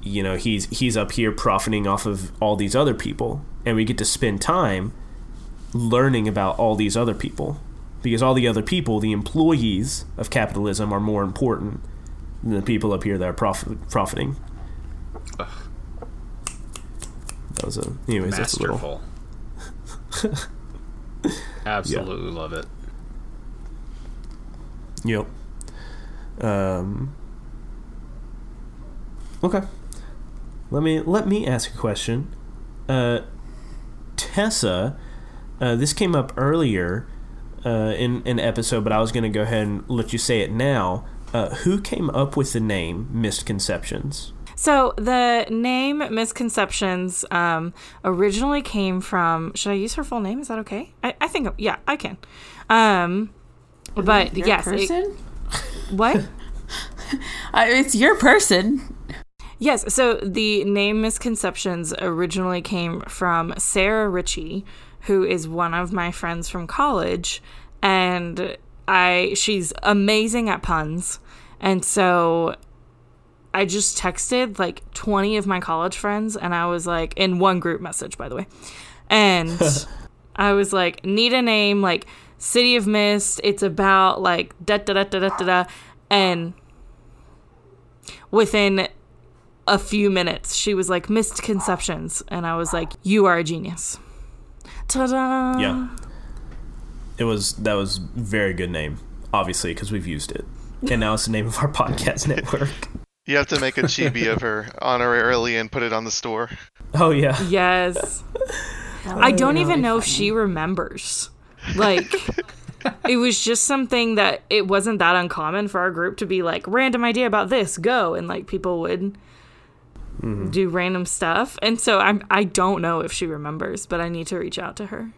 you know, he's he's up here profiting off of all these other people, and we get to spend time learning about all these other people because all the other people, the employees of capitalism, are more important than the people up here that are profit, profiting. That was a, anyways. That's a little. Masterful. Absolutely love it. Yep. Um. Okay. Let me let me ask a question. Uh, Tessa, uh, this came up earlier uh, in an episode, but I was going to go ahead and let you say it now. Uh, who came up with the name Misconceptions? So the name Misconceptions um, originally came from. Should I use her full name? Is that okay? I, I think yeah, I can. Um, but Your yes, it- person? what? Uh, it's your person. Yes, so the name Misconceptions originally came from Sarah Ritchie, who is one of my friends from college, and I she's amazing at puns. And so I just texted like 20 of my college friends and I was like in one group message by the way. And I was like need a name like City of Mist, it's about like da da da da da da, da. and within a few minutes she was like misconceptions and i was like you are a genius ta-da Yeah. It was that was very good name, obviously, because we've used it, and now it's the name of our podcast network. you have to make a chibi of her honorarily and put it on the store. Oh yeah. yes. I don't even know if she remembers. Like it was just something that it wasn't that uncommon for our group to be like random idea about this go and like people would mm-hmm. do random stuff. And so i'm i don't know if she remembers but i need to reach out to her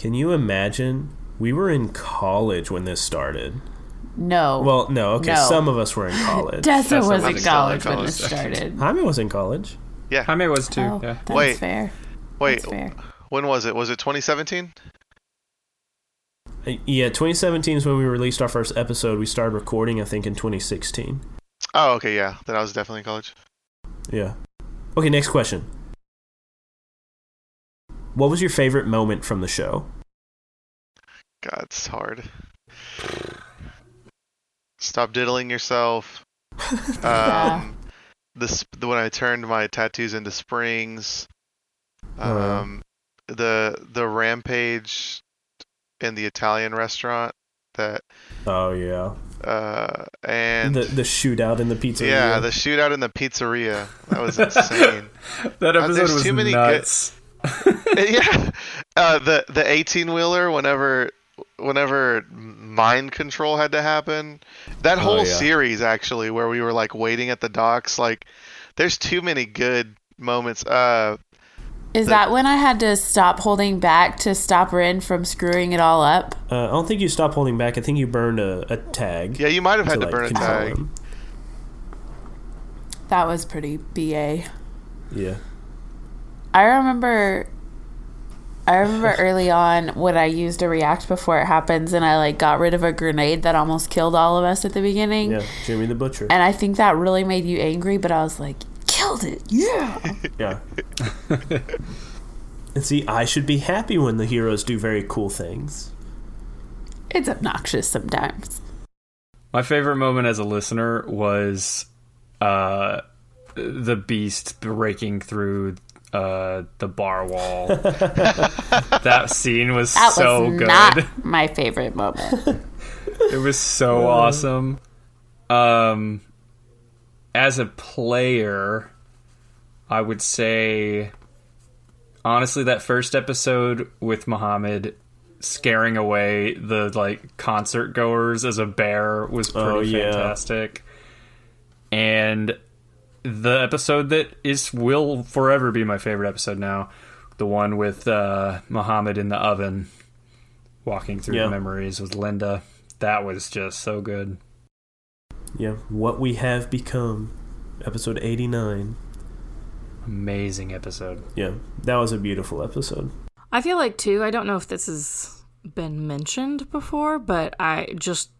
Can you imagine? We were in college when this started. No. Well, no, okay, No. some of us were in college. Tessa Tessa was was in in college college when this started. Jaime was in college. Yeah, Jaime was too. Oh, yeah. that's Wait. fair. Wait, That's fair. when was it? Was it 2017? Uh, Yeah, 2017 is when we released our first episode. We started recording, I think, in 2016. Oh, okay, yeah. Then I was definitely in college. Yeah. Okay, next question. What was your favorite moment from the show? God, it's hard. Stop diddling yourself. Yeah. Um, this when I turned my tattoos into springs. Uh-huh. Um, the the rampage in the Italian restaurant that Oh yeah, uh and the the shootout in the pizza. yeah the shootout in the pizzeria that was insane. That Uh, episode there's was too many good- nuts. yeah, uh, the the eighteen wheeler whenever whenever mind control had to happen. That Oh, whole yeah. series actually, where we were like waiting at the docks, like there's too many good moments. Uh, Is that when I had to stop holding back to stop Ren from screwing it all up? Uh, I don't think you stopped holding back. I think you burned a, a tag. yeah, you might have had to, like, burn a control tag. him. That was pretty BA. Yeah. I remember I remember early on when I used a react before it happens and I like got rid of a grenade that almost killed all of us at the beginning. Yeah. Jimmy the Butcher. And I think that really made you angry, but I was like, killed it. Yeah. Yeah. and see, I should be happy when the heroes do very cool things. it's obnoxious sometimes. My favorite moment as a listener was uh, the beast breaking through uh, the bar wall. that scene was That so was good. not my favorite moment. It was so awesome. Um, as a player, I would say, honestly, that first episode with Muhammad scaring away the like concert goers as a bear was pretty Oh, yeah. fantastic. And the episode that is will forever be my favorite episode now, the one with uh, Muhammad in the oven, walking through Yeah. the memories with Linda. That was just so good. Yeah, what we have become, episode eighty nine. Amazing episode. Yeah, that was a beautiful episode. I feel like too. I don't know if this has been mentioned before, but I just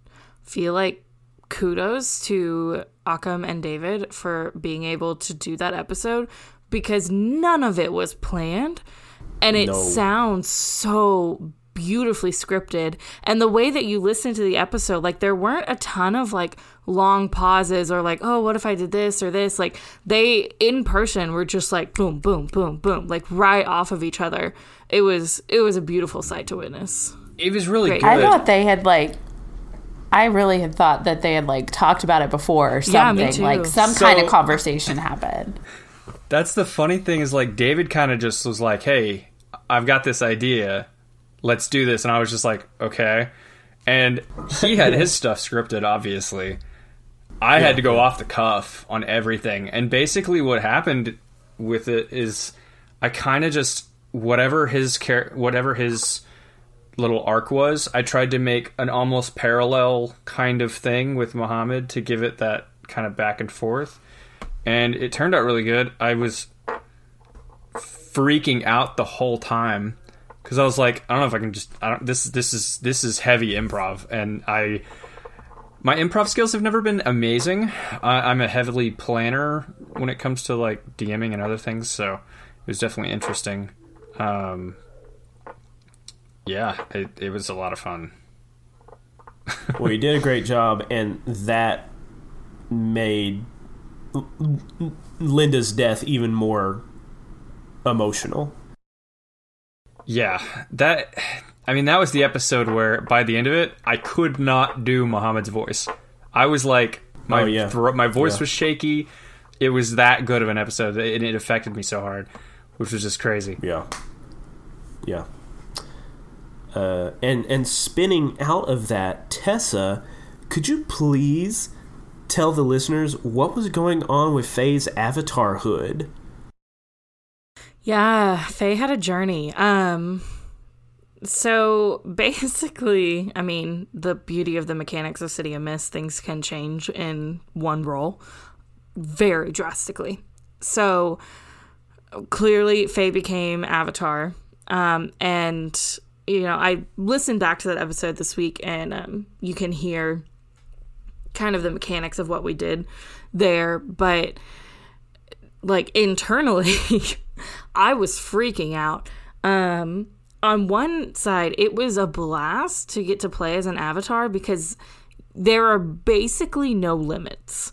feel like kudos to Akam and David for being able to do that episode because none of it was planned, and it No. sounds so beautifully scripted and the way that you listen to the episode like there weren't a ton of like long pauses or like oh what if i did this or this like they in person were just like boom boom boom boom like right off of each other it was it was a beautiful sight to witness It was really Great. good. I thought they had like. I really had thought that they had like talked about it before or Yeah, me something. too. Like some So- kind of conversation happened. That's the funny thing is like David kind of just was like, "Hey, I've got this idea. Let's do this." And I was just like, "Okay." And he had his stuff scripted obviously. I had to go off the cuff on everything. And basically what happened with it is I kind of just whatever his char- whatever his little arc was, I tried to make an almost parallel kind of thing with Muhammad to give it that kind of back and forth and it turned out really good. I was freaking out the whole time because I was like, I don't know if I can just. I don't. This this is this is heavy improv, and I my improv skills have never been amazing. I, I'm a heavily planner when it comes to like DMing and other things, so it was definitely interesting. Um, yeah, it, it was a lot of fun. well, you did a great job, and that made Linda's death even more emotional. Yeah, that. I mean, that was the episode where, by the end of it, I could not do Muhammad's voice. I was like, my Oh, yeah. throat, my voice Yeah. was shaky. It was that good of an episode, and it affected me so hard, which was just crazy. Yeah, yeah. Uh, and and spinning out of that, Tessa, could you please tell the listeners what was going on with Faye's avatar hood? Yeah, Faye had a journey. Um so basically, I mean, the beauty of the mechanics of City of Mist, things can change in one roll very drastically. So clearly Faye became Avatar. Um and you know, I listened back to that episode this week and um you can hear kind of the mechanics of what we did there, but like internally I was freaking out. Um on one side it was a blast to get to play as an avatar because there are basically no limits.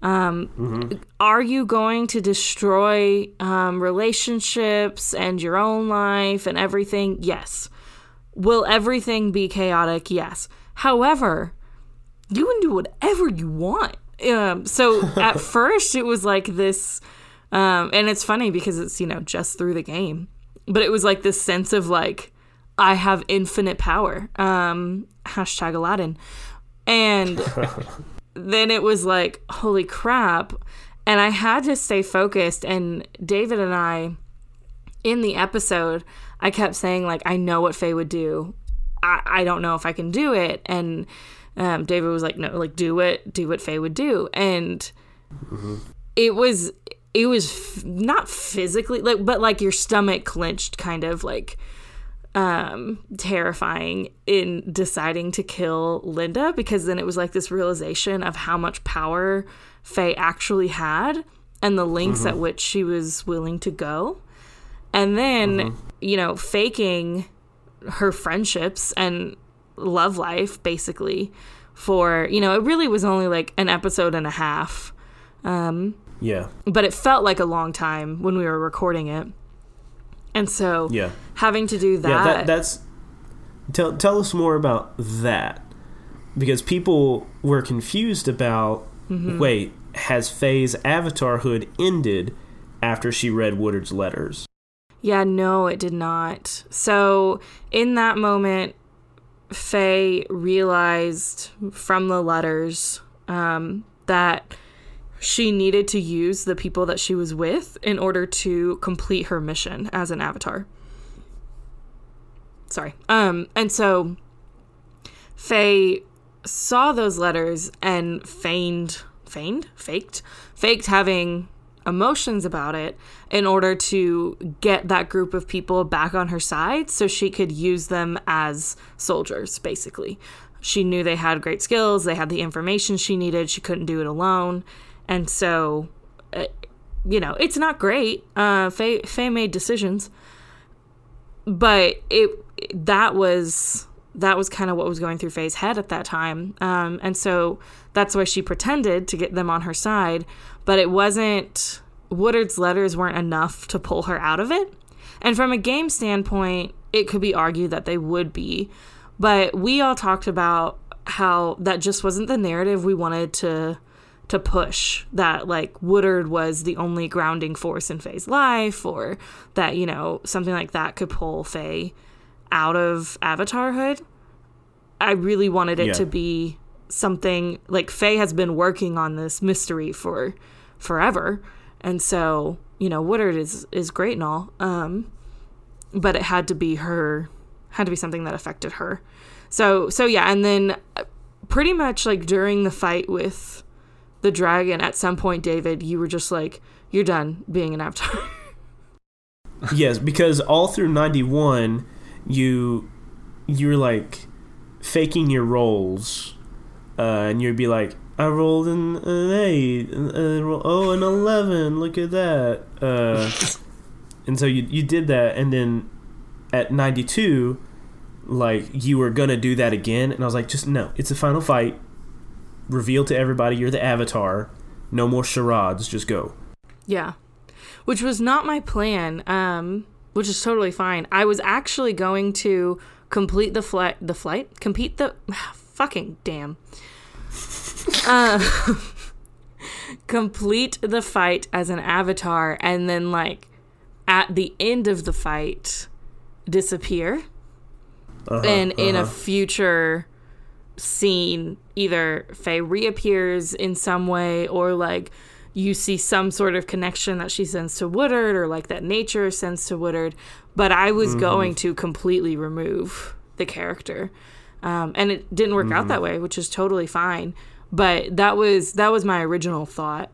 Um are you going to destroy um relationships and your own life and everything? Yes. Will everything be chaotic? Yes. However, you can do whatever you want. Um, so at first it was like this, um, and it's funny because it's you know just through the game, but it was like this sense of like I have infinite power. Um, hashtag Aladdin, and then it was like holy crap, and I had to stay focused. And David and I, in the episode, I kept saying like I know what Faye would do. I, I don't know if I can do it. And um, David was like, no, like do it, do what Faye would do. And it was, it was f- not physically like, but like your stomach clenched kind of like, um, terrifying in deciding to kill Linda because then it was like this realization of how much power Faye actually had and the lengths at which she was willing to go. And then, you know, faking her friendships and love life basically for, you know, it really was only like an episode and a half. Um, Yeah, but it felt like a long time when we were recording it. And so yeah, having to do that, yeah. That, that's tell tell us more about that because people were confused about. Wait, has Faye's avatar hood ended after she read Woodard's letters? Yeah, no, it did not. So in that moment, Faye realized from the letters um, that she needed to use the people that she was with in order to complete her mission as an avatar. Sorry. Um, and so Faye saw those letters and feigned, feigned, faked, faked having emotions about it in order to get that group of people back on her side so she could use them as soldiers, basically. She knew they had great skills, they had the information she needed, she couldn't do it alone. And so, uh, you know, it's not great. Uh, Faye, Faye made decisions, but it that was that was kind of what was going through Faye's head at that time. Um, and so that's why she pretended to get them on her side, but it wasn't, Woodard's letters weren't enough to pull her out of it. And from a game standpoint, it could be argued that they would be. But we all talked about how that just wasn't the narrative we wanted to to push that like Woodard was the only grounding force in Faye's life or that, you know, something like that could pull Faye out of Avatarhood. I really wanted it Yeah. to be something like Faye has been working on this mystery for forever. And so, you know, Woodard is is great and all. Um but it had to be her had to be something that affected her. So so yeah, and then uh, pretty much like during the fight with the dragon at some point David, you were just like you're done being an avatar. yes, because all through '91, you you're like faking your rolls, uh, and you'd be like, "I rolled an, an eight, an, an, oh, an eleven. Look at that." Uh, and so you you did that, and then at '92, like you were gonna do that again, and I was like, "Just no, it's a final fight. Reveal to everybody you're the Avatar. No more charades. Just go." Yeah. Which was not my plan, um, which is totally fine. I was actually going to complete the flight, the flight, compete the, fucking damn, uh, complete the fight as an avatar, and then like at the end of the fight, disappear, Uh-huh, and in a uh-huh. future scene, either Faye reappears in some way or like you see some sort of connection that she sends to Woodard or like that nature sends to Woodard. But I was going to completely remove the character. Um, and it didn't work out that way, which is totally fine. But that was that was my original thought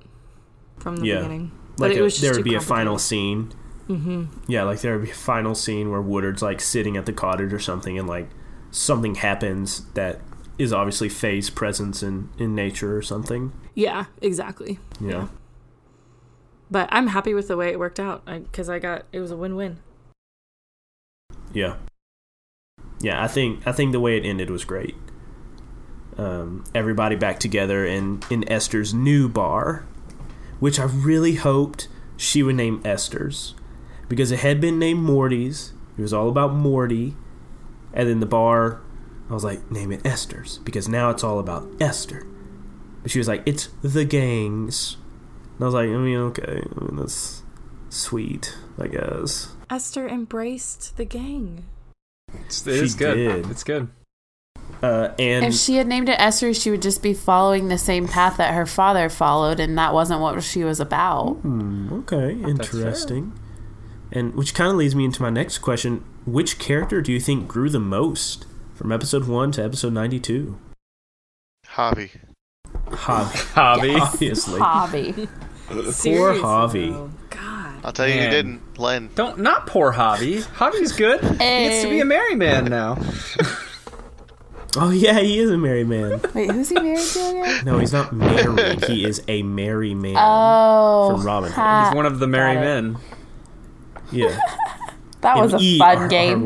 from the Yeah. beginning. But like it was there would be a final scene. Mm-hmm. Yeah, like there would be a final scene where Woodard's like sitting at the cottage or something, and like something happens that is obviously Faye's presence in in nature or something. Yeah, exactly. Yeah, But I'm happy with the way it worked out because I got it was a win-win. yeah, yeah. I think I think the way it ended was great. Um, everybody back together in in Esther's new bar, which I really hoped she would name Esther's, because it had been named Morty's. It was all about Morty, and then the bar, I was like, name it Esther's because now it's all about Esther. But she was like, it's the gangs. And I was like, I mean, okay, I mean, that's sweet, I guess. Esther embraced the gang. It's, it is She good. did. It's good. Uh, and If she had named it Esther, she would just be following the same path that her father followed, and that wasn't what she was about. Hmm, okay, fair. interesting. And which kind of leads me into my next question: Which character do you think grew the most from episode one to episode ninety-two? Javi. Hobby, Javi. obviously. Javi. Poor Javi. though. God. I'll tell you Man. who didn't. Len. Don't not poor Javi. Javi's good. He gets to be a eh. merry man now. Oh yeah, he is a married man. Wait, who's he married to again? No, he's not married. he is a merry man. Oh, For Robin Hood. ha- He's one of the merry men. yeah, that was a fun game.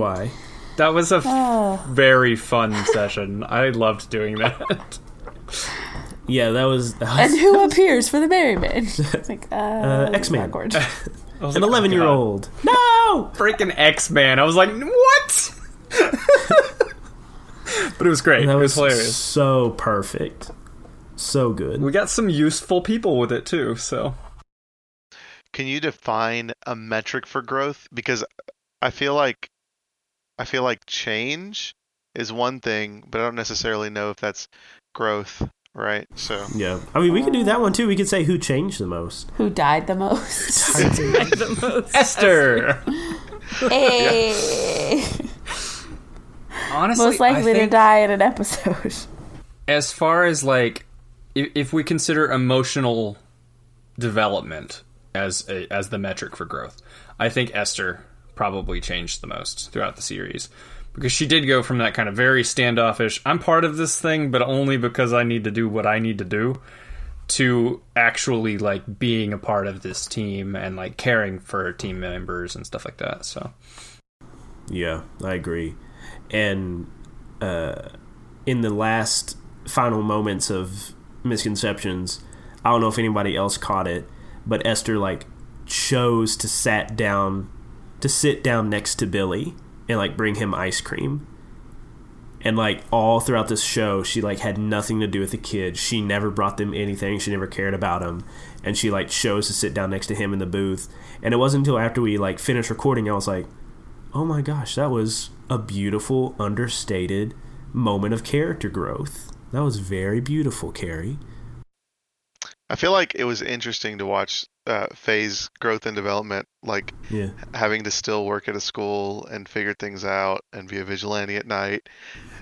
M-E-R-R-Y. That was a Oh. very fun session. I loved doing that. Yeah, that was, that And was who appears for the Merryman? It's like, uh, Uh, X-Man. awkward. I was an like, oh, eleven-year-old. No. Freaking X Man. I was like, what? but it was great. That it was was hilarious. so perfect, so good. We got some useful people with it too. So Can you define a metric for growth? Because I feel like I feel like change is one thing, but I don't necessarily know if that's growth right? So Yeah. I mean, we could do that one too. We could say who changed the most. Who died the most? the most. Esther. hey. Eh. Honestly, Most likely I to die in an episode. as far as like if, if we consider emotional development as a, as the metric for growth, I think Esther probably changed the most throughout the series because she did go from that kind of very standoffish I'm part of this thing but only because I need to do what I need to do to actually like being a part of this team and like caring for team members and stuff like that. So Yeah, I agree. And uh, in the last final moments of misconceptions, I don't know if anybody else caught it, but Esther like chose to sat down to sit down next to Billy and like bring him ice cream. And like all throughout this show, she like had nothing to do with the kids. She never brought them anything. She never cared about them. And she like chose to sit down next to him in the booth. And it wasn't until after we like finished recording, I was like, oh my gosh, that was a beautiful, understated moment of character growth. That was very beautiful, Carrie. I feel like it was interesting to watch uh, Faye's growth and development, like Yeah. having to still work at a school and figure things out and be a vigilante at night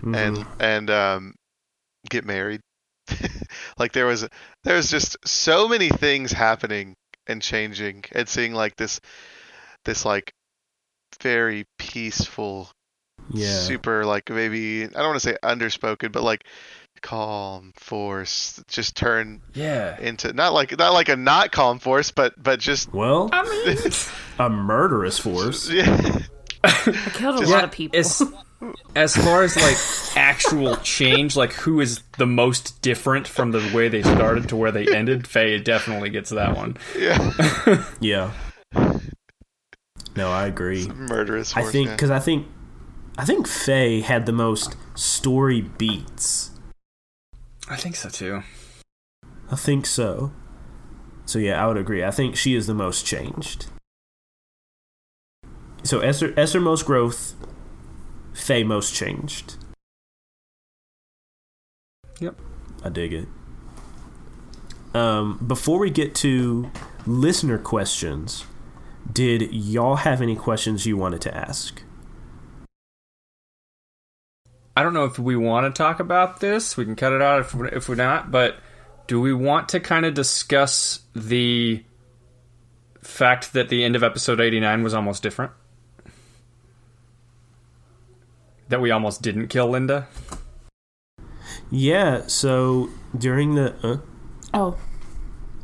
Mhm. and and um, get married. like there was there was just so many things happening and changing and seeing like this this like very peaceful yeah. super like maybe I don't want to say underspoken but like calm force just turn yeah, into not like not like a not calm force but but just well, I mean, a murderous force. yeah I killed a Just- lot of people. As, as far as like actual change, like who is the most different from the way they started to where they ended, Faye definitely gets that one. yeah Yeah. No, I agree. murderous I think because I think I think Faye had the most story beats. I think so too. I think so. So yeah, I would agree. I think she is the most changed. So Esther, Esther most growth, Faye most changed. Yep. I dig it. Um, before we get to listener questions, did y'all have any questions you wanted to ask? I don't know if we want to talk about this. We can cut it out if we're, if we're not. But do we want to kind of discuss the fact that the end of episode eighty nine was almost different? That we almost didn't kill Linda. Yeah. So during the, uh, Oh,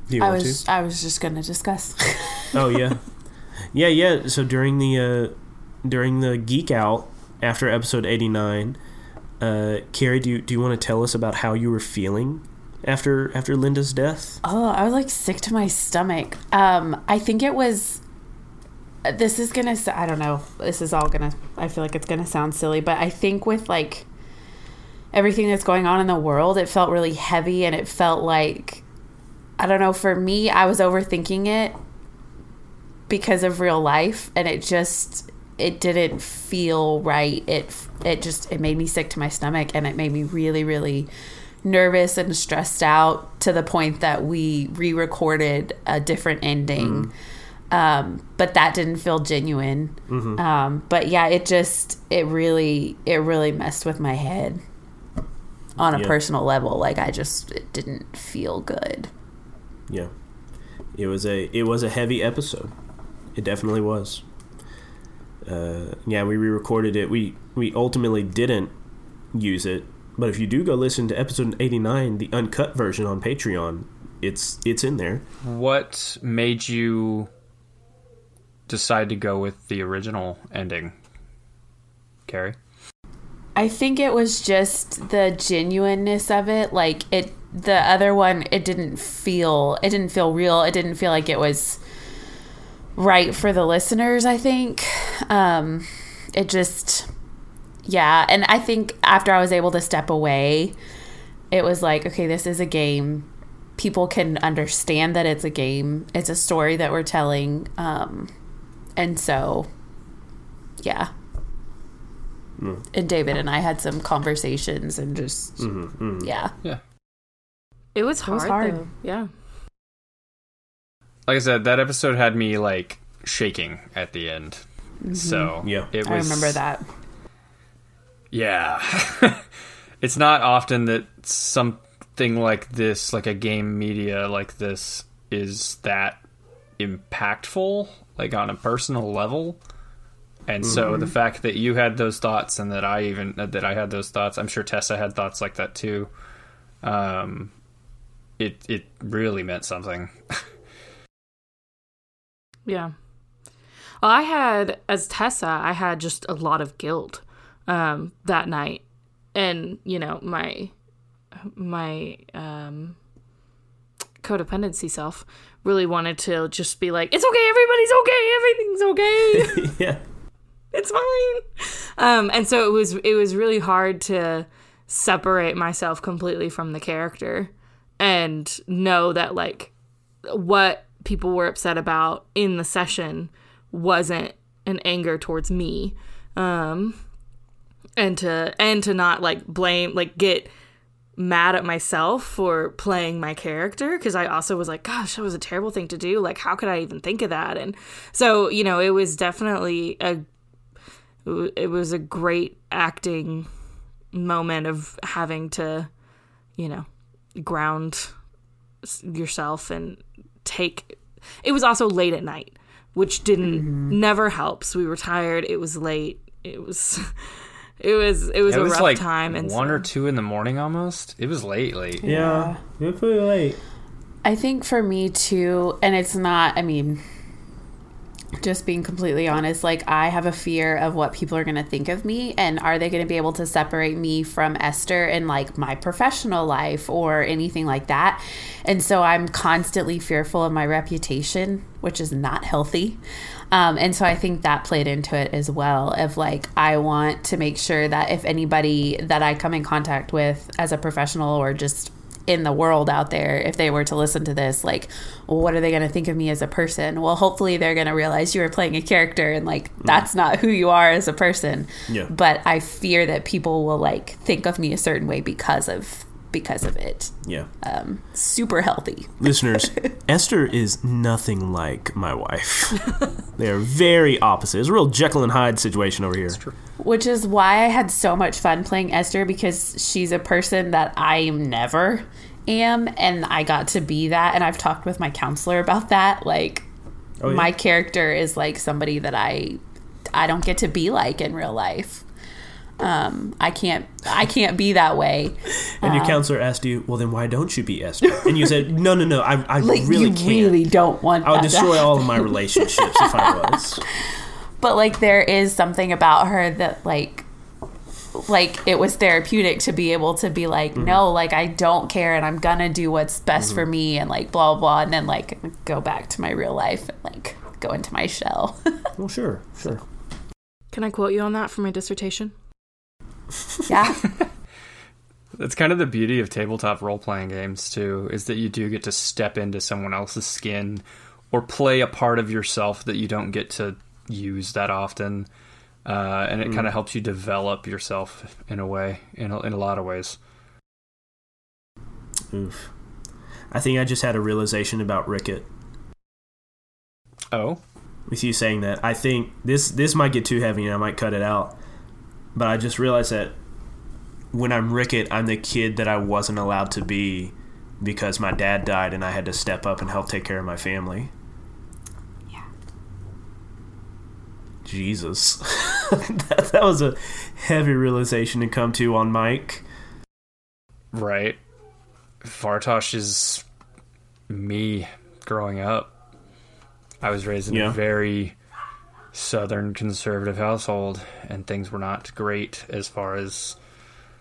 do you I want was to? I was just gonna discuss. Oh yeah, yeah, yeah. So during the uh, during the geek out after episode eighty nine, uh, Carrie, do you do you want to tell us about how you were feeling after after Linda's death? Oh, I was like sick to my stomach. Um, I think it was. This is gonna. I don't know. This is all gonna. I feel like it's gonna sound silly, but I think with like everything that's going on in the world, it felt really heavy, and it felt like I don't know. For me, I was overthinking it because of real life, and it just it didn't feel right. It it just it made me sick to my stomach, and it made me really really nervous and stressed out to the point that we re-recorded a different ending. Um, but that didn't feel genuine. Um, but yeah, it just it really it really messed with my head on a Yeah. personal level. Like I just it didn't feel good. Yeah, it was a it was a heavy episode. It definitely was. Uh, yeah, we re-recorded it. We we ultimately didn't use it, but if you do go listen to episode eighty nine, the uncut version on Patreon, it's it's in there. What made you decide to go with the original ending, Carrie? I think it was just the genuineness of it. Like it, the other one, it didn't feel, it didn't feel real. It didn't feel like it was right for the listeners. I think, um, it just, yeah. And I think after I was able to step away, it was like, okay, this is a game. People can understand that it's a game. It's a story that we're telling. Um, and so, yeah and David and I had some conversations and just yeah. Yeah. It was hard. was hard. Though. Yeah. Like I said, that episode had me like shaking at the end. So mm-hmm. Yeah. it I remember that. Yeah. it's not often that something like this, like a game media like this, is that impactful, like on a personal level. And so mm-hmm. the fact that you had those thoughts and that I even uh, that I had those thoughts, I'm sure Tessa had thoughts like that too. Um, it it really meant something. Yeah. Well, I had as Tessa, I had just a lot of guilt um, that night, and you know my my um, codependency self really wanted to just be like, "It's okay, everybody's okay, everything's okay, yeah. it's fine." Um, and so it was it was really hard to separate myself completely from the character and know that like what people were upset about in the session wasn't an anger towards me. Um and to and to not like blame like get mad at myself for playing my character because I also was like gosh that was a terrible thing to do. Like how could I even think of that? And so you know it was definitely a it was a great acting moment of having to you know ground yourself and take it was also late at night which didn't mm-hmm. never helps we were tired it was late it was it was it was it a was rough like time and one so- or two in the morning almost. It was late, late. Yeah. You're pretty late. I think for me too, and it's not, I mean, just being completely honest, like I have a fear of what people are going to think of me and are they going to be able to separate me from Esther in like my professional life or anything like that. And so I'm constantly fearful of my reputation, which is not healthy. Um, and so I think that played into it as well. Of like, I want to make sure that if anybody that I come in contact with as a professional or just in the world out there if they were to listen to this like what are they going to think of me as a person? Well hopefully they're going to realize you were playing a character and like mm. that's not who you are as a person. Yeah. but i fear that people will like think of me a certain way because of because of it Yeah. um super healthy Listeners, Esther is nothing like my wife. they are very opposite. It's a real Jekyll and Hyde situation over here. which is why i had so much fun playing esther because she's a person that i never am and i got to be that and i've talked with my counselor about that like Oh, yeah? my character is like somebody that I I don't get to be like in real life. Um, I can't I can't be that way. And your um, counselor asked you, well, then why don't you be Esther? And you said, no, no, no, I, I Like really you can't. really don't want I would that to destroy all of my relationships if I was. but like there is something about her that like like it was therapeutic to be able to be like mm-hmm. no like i don't care and i'm gonna do what's best mm-hmm. for me and like blah blah and then like go back to my real life and like go into my shell Well, sure, sure. can i quote you on that for my dissertation yeah That's kind of the beauty of tabletop role playing games too, is that you do get to step into someone else's skin or play a part of yourself that you don't get to use that often. Uh, and it kind of helps you develop yourself in a way, in a, in a lot of ways. Oof. I think I just had a realization about Rickett Oh, with you saying that. I think this this might get too heavy and I might cut it out. But I just realized that when I'm Rickett, I'm the kid that I wasn't allowed to be because my dad died and I had to step up and help take care of my family. Yeah. Jesus. that, that was a heavy realization to come to on Mike. right. Vartosh is me growing up. I was raised in Yeah. a very southern conservative household, and things were not great as far as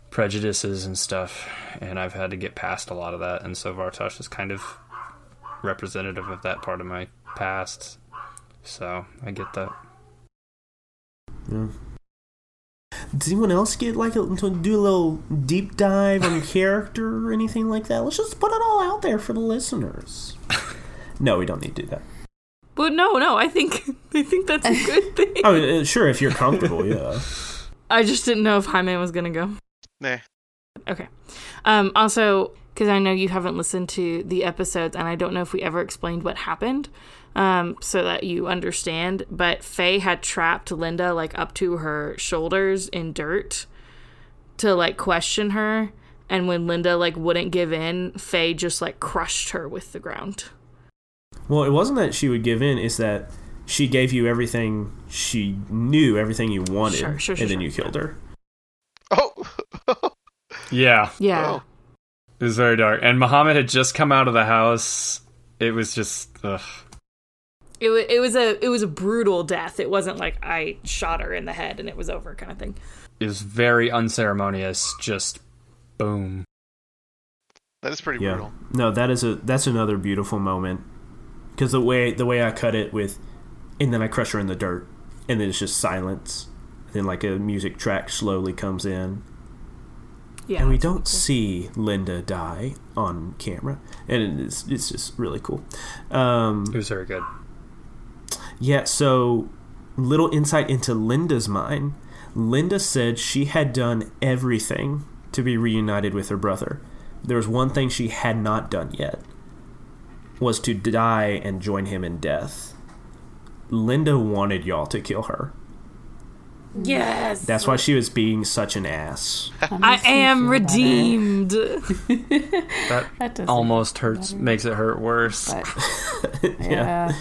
prejudices and stuff. And I've had to get past a lot of that, and so Vartosh is kind of representative of that part of my past. So I get that. Yeah. Does anyone else get like a, to do a little deep dive on character or anything like that? Let's just put it all out there for the listeners. no, we don't need to do that. But no no i think i think that's a good thing Oh, uh, sure, if you're comfortable, yeah. i just didn't know if jaime was gonna go Nah. Okay. Um, also, because I know you haven't listened to the episodes, and I don't know if we ever explained what happened, um, so that you understand. But Faye had trapped Linda like up to her shoulders in dirt to like question her, and when Linda like wouldn't give in, Faye just like crushed her with the ground. Well, it wasn't that she would give in; it's that she gave you everything she knew, everything you wanted, Sure, sure, sure, and then sure. you killed her. Oh, Yeah, Yeah. Oh. it was very dark. And Muhammad had just come out of the house. It was just, ugh. It, wa it was a it was a brutal death. It wasn't like I shot her in the head and it was over kind of thing. It was very unceremonious. Just boom. that is pretty Yeah. brutal. No, that is a that's another beautiful moment because the way the way I cut it with, and then I crush her in the dirt, and then it's just silence. Then like a music track slowly comes in, Yeah. and we don't cool. see Linda die on camera, and it's it's just really cool. Um, It was very good. Yeah, so little insight into Linda's mind. Linda said she had done everything to be reunited with her brother. There was one thing she had not done yet was to die and join him in death. Linda wanted y'all to kill her. Yes. That's why she was being such an ass. I am redeemed. That, That almost hurts, makes it hurt worse. But, yeah.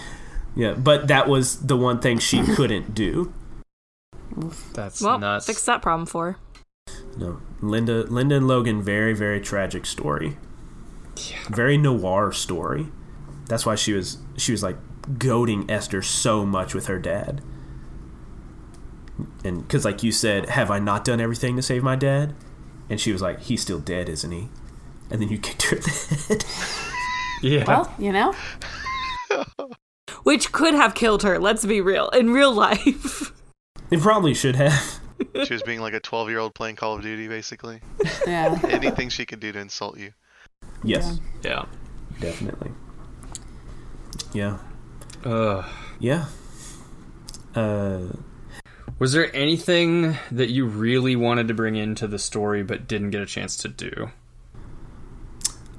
Yeah, but that was the one thing she couldn't do. That's well, nuts. fix that problem for her. No, Linda, Linda and Logan, very, very tragic story. Yeah. Very noir story. That's why she was she was like goading Esther so much with her dad. And because, like you said, have I not done everything to save my dad? And she was like, he's still dead, isn't he? And then you kicked her in the head. yeah. Well, you know, Which could have killed her, let's be real. In real life. it probably should have. She was being like a 12 year old playing Call of Duty, basically. yeah. Anything she could do to insult you. Yes, yeah. definitely. Yeah, Ugh. yeah. Uh, Was there anything that you really wanted to bring into the story but didn't get a chance to do?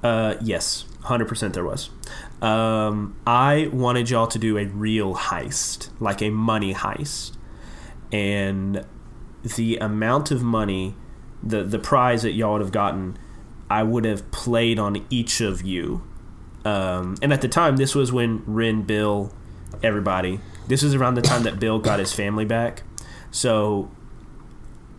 Uh, yes, hundred percent. There was. Um, I wanted y'all to do a real heist, like a money heist, and the amount of money, the the prize that y'all would have gotten, I would have played on each of you. Um, and at the time, this was when Rin, Bill, everybody. This was around the time that Bill got his family back, so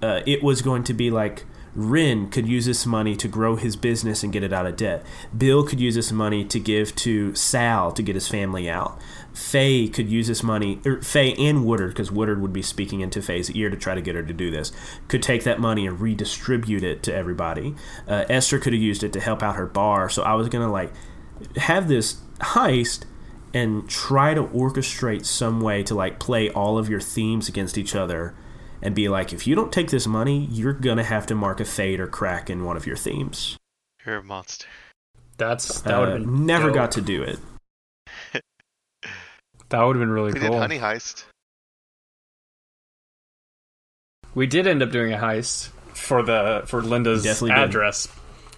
uh, it was going to be like Rin could use this money to grow his business and get it out of debt. Bill could use this money to give to Sal to get his family out. Faye could use this money, or Faye and Woodard, because Woodard would be speaking into Faye's ear to try to get her to do this, could take that money and redistribute it to everybody. Uh, Esther could have used it to help out her bar. So I was going to like have this heist and try to orchestrate some way to like play all of your themes against each other and be like, if you don't take this money, you're gonna have to mark a fade or crack in one of your themes. You're a monster. That's that would Uh, have been never dope. got to do it. That would have been really We cool. did Honey Heist. We did end up doing a heist for the for Linda's Definitely did. address,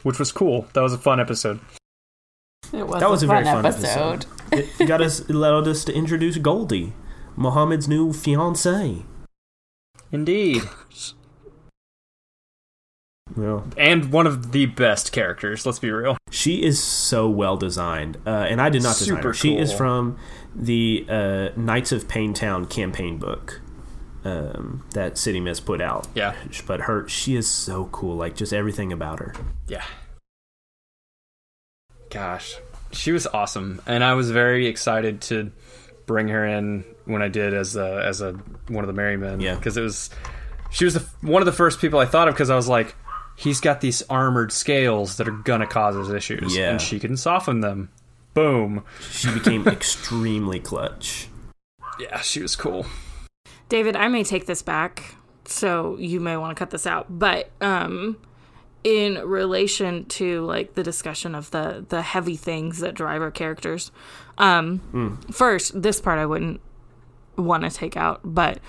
which was cool. That was a fun episode. It was, That was a, fun very fun episode. episode. it got us it allowed us to introduce Goldie, Mohammed's new fiance. Indeed. Well, And one of the best characters, let's be real. she is so well designed, uh, and I did not design Super her. She is from the uh, Nights of Payne Town campaign book um, that City Miss put out. Yeah. but her she is so cool. Like just everything about her. Yeah. Gosh, she was awesome, and I was very excited to bring her in when I did as a, as a one of the Merry Men. Yeah. because it was she was the, one of the first people I thought of because I was like, he's got these armored scales that are gonna cause us issues, Yeah. and she can soften them. Boom. She became extremely clutch. Yeah, she was cool. David, I may take this back, so you may want to cut this out. But um, in relation to like the discussion of the the heavy things that drive our characters, um, first this part I wouldn't want to take out, but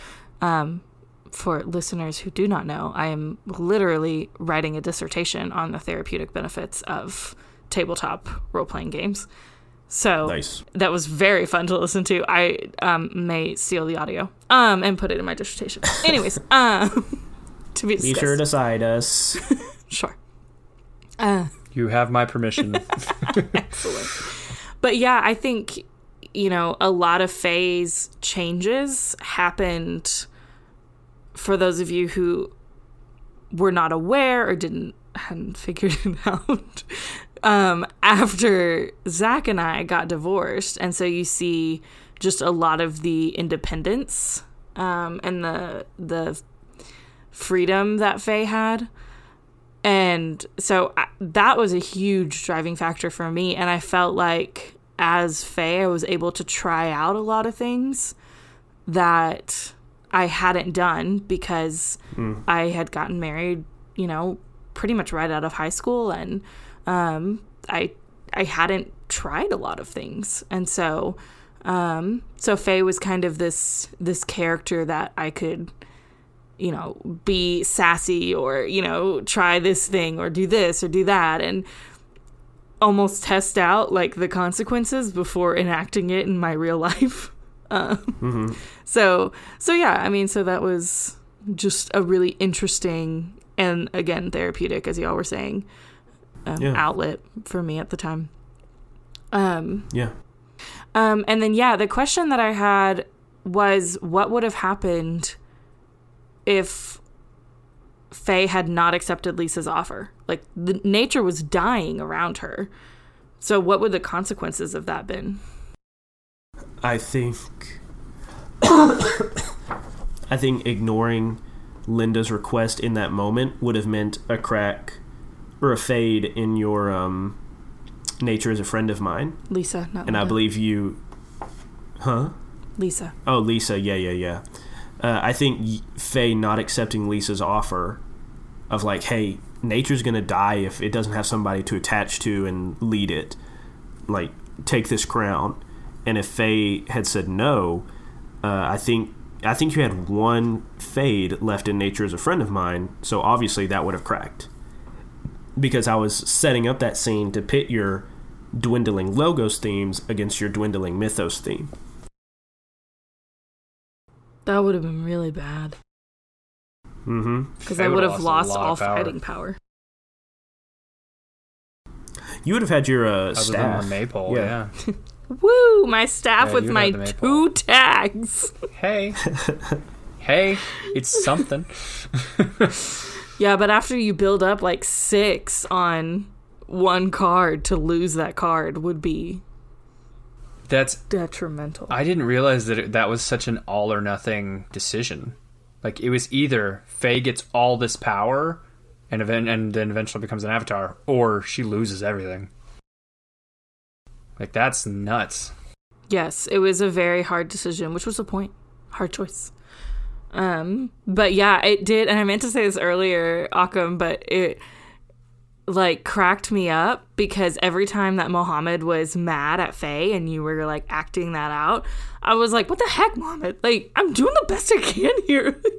um, for listeners who do not know, I am literally writing a dissertation on the therapeutic benefits of tabletop role playing games. So Nice. that was very fun to listen to. I um, may steal the audio um, and put it in my dissertation. Anyways, um, to be Be sure to cite us. sure. Uh, You have my permission. Excellent. But yeah, I think you know a lot of phase changes happened for those of you who were not aware or didn't hadn't figured it out um, after Zach and I got divorced, and so you see just a lot of the independence um, and the the freedom that Faye had. And so I, that was a huge driving factor for me. And I felt like as Faye, I was able to try out a lot of things that I hadn't done because I had gotten married, you know, pretty much right out of high school. And um, I, I hadn't tried a lot of things. And so, um, so Faye was kind of this, this character that I could, you know, be sassy or, you know, try this thing or do this or do that and almost test out like the consequences before enacting it in my real life. Um, So, so yeah, I mean, so that was just a really interesting and again therapeutic, as y'all were saying, um, Yeah. outlet for me at the time. Um, Yeah. um, and then yeah, the question that I had was, what would have happened if Faye had not accepted Lisa's offer? Like the nature was dying around her. So what would the consequences of that been? I think I think ignoring Linda's request in that moment would have meant a crack or a fade in your um, nature as a friend of mine, Lisa, not and I believe you. Huh? Lisa. Oh, Lisa. Yeah, yeah, yeah. Uh, I think Faye not accepting Lisa's offer of like, hey, nature's gonna die if it doesn't have somebody to attach to and lead it. Like, take this crown. And if Faye had said no, uh, I think I think you had one fade left in nature as a friend of mine. So obviously that would have cracked because I was setting up that scene to pit your dwindling logos themes against your dwindling mythos theme. That would have been really bad Mm-hmm. because Faye I would would've lost lost all power. fighting power. You would have had your uh, Other staff. than the maypole, Yeah. yeah. Woo! My staff Yeah, with my two tags. Hey. hey, it's something. Yeah, but after you build up like six on one card, to lose that card would be That's detrimental. I didn't realize that it, that was such an all or nothing decision. Like it was either Faye gets all this power and event and then eventually becomes an avatar, or she loses everything. Like that's nuts. Yes, it was a very hard decision, which was the point. Hard choice. Um, but yeah, it did, and I meant to say this earlier, Akam, but it like cracked me up because every time that Mohammed was mad at Faye and you were like acting that out, I was like, "What the heck, Mohammed? Like, I'm doing the best I can here."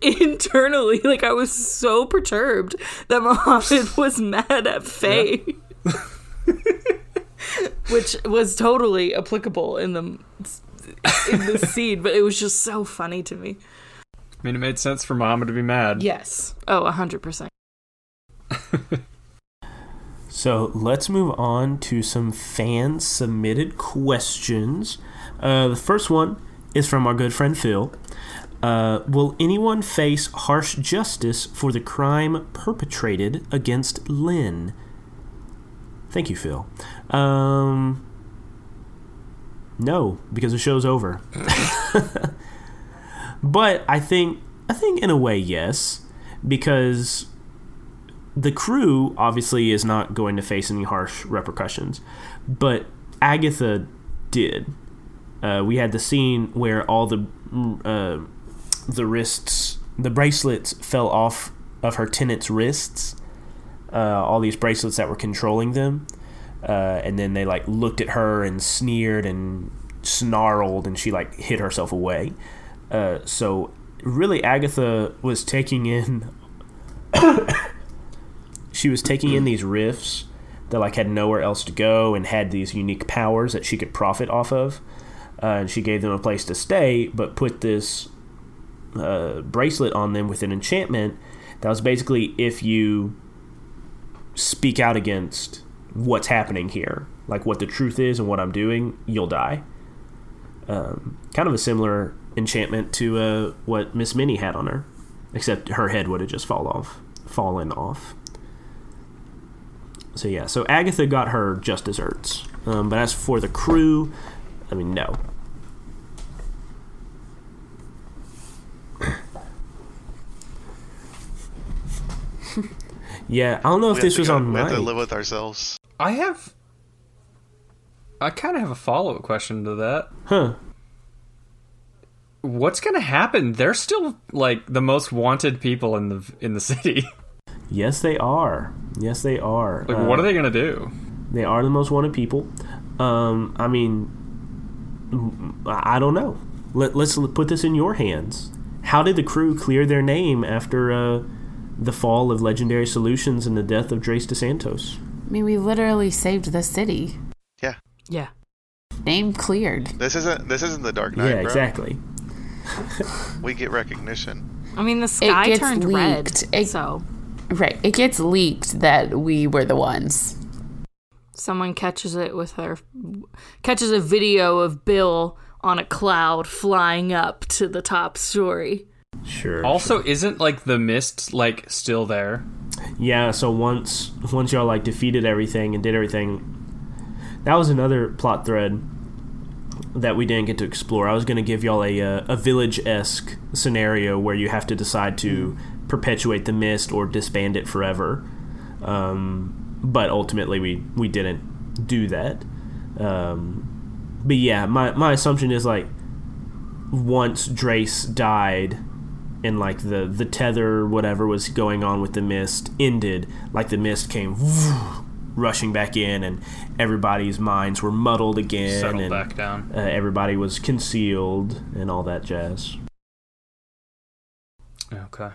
Internally, like I was so perturbed that Mohammed was mad at Faye. which was totally applicable in the in the scene, but it was just so funny to me. I mean, it made sense for Mohammed to be mad. Yes. Oh, a hundred percent. So let's move on to some fan submitted questions. Uh, the first one is from our good friend Phil. Uh, will anyone face harsh justice for the crime perpetrated against Lynn? Thank you, Phil. Um, no, because the show's over. but I think I think in a way yes, because the crew obviously is not going to face any harsh repercussions, but Agatha did. Uh, we had the scene where all the uh, the wrists, the bracelets fell off of her tenant's wrists. Uh, all these bracelets that were controlling them, uh, and then they like looked at her and sneered and snarled, and she like hid herself away. Uh, so really Agatha was taking in she was taking in these rifts that like had nowhere else to go and had these unique powers that she could profit off of. Uh, and she gave them a place to stay, but put this uh, bracelet on them with an enchantment that was basically if you speak out against what's happening here, like what the truth is and what I'm doing, you'll die. Um, kind of a similar enchantment to uh, what Miss Minnie had on her, except her head would have just fall off, fallen off. So yeah, so Agatha got her just desserts, um, but as for the crew, I mean no. yeah, I don't know if We have this was go- on we have to my. live with ourselves. I have. I kind of have a follow up question to that. Huh? What's gonna happen? They're still like the most wanted people in the in the city. Yes, they are. Yes, they are. Like, Uh, what are they gonna do? They are the most wanted people. Um, I mean, I I don't know. Let, let's put this in your hands. How did the crew clear their name after uh, the fall of Legendary Solutions and the death of Drace DeSantos? I mean, we literally saved the city. Yeah, Yeah. Name cleared. this isn't this isn't the Dark Knight. yeah, bro. exactly. We get recognition. I mean, the sky gets turned leaked. red. It- so Right. It gets leaked that we were the ones. someone catches it with their catches a video of Bill on a cloud flying up to the top story. Sure. Also, isn't like the mist like still there? Yeah, so once once y'all like defeated everything and did everything, that was another plot thread that we didn't get to explore. I was going to give y'all a uh, a village esque scenario where you have to decide to perpetuate the mist or disband it forever. Um, but ultimately, we we didn't do that. Um, but yeah, my my assumption is like once Drace died and like the the tether whatever was going on with the mist ended like the mist came rushing back in and everybody's minds were muddled again Settle and back down. uh, everybody was concealed and all that jazz Okay.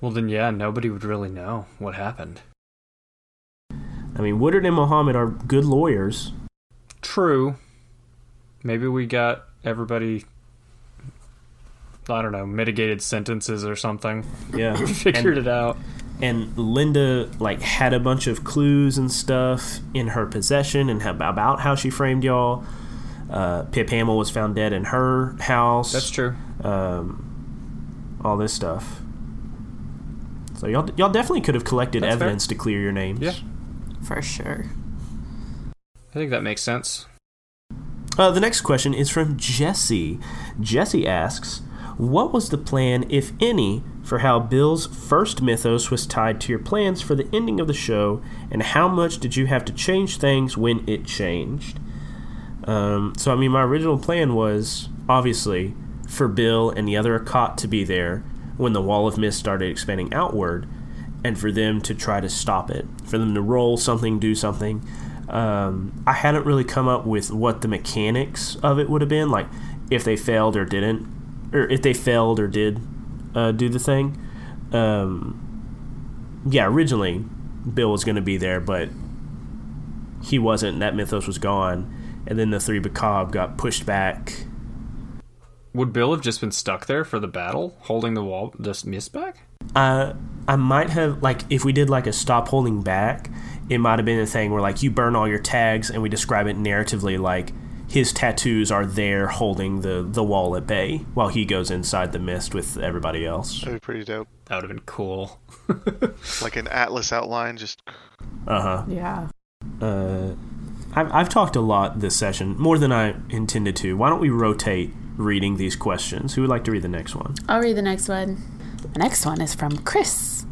Well then, yeah, nobody would really know what happened. i mean woodard and mohammed are good lawyers True. Maybe we got everybody. I don't know, mitigated sentences or something. yeah Figured and, it out. and linda like had a bunch of clues and stuff in her possession and about how she framed y'all uh, pip hamill was found dead in her house That's true. um, all this stuff. So y'all y'all definitely could have collected That's fair. evidence to clear your names. Yeah. For sure. I think that makes sense. Uh, the next question is from Jesse. Jesse asks, "What was the plan, if any, for how Bill's first mythos was tied to your plans for the ending of the show, and how much did you have to change things when it changed?" Um, so I mean, my original plan was obviously for Bill and the other Akkad to be there when the wall of mist started expanding outward, and for them to try to stop it, for them to roll something, do something. Um, I hadn't really come up with what the mechanics of it would have been, like if they failed or didn't, or if they failed or did uh, do the thing. Um, yeah, originally Bill was going to be there, but he wasn't. That mythos was gone, and then the three Bacab got pushed back. Would Bill have just been stuck there for the battle, holding the wall, just mist back? Uh, I might have like if we did like a stop holding back, it might have been a thing where like you burn all your tags and we describe it narratively like his tattoos are there holding the the wall at bay while he goes inside the mist with everybody else. That'd be pretty dope. That would have been cool. Like an atlas outline, just Uh huh. Yeah. Uh, I've I've talked a lot this session, more than I intended to. Why don't we rotate reading these questions? Who would like to read the next one? I'll read the next one. The next one is from Chris.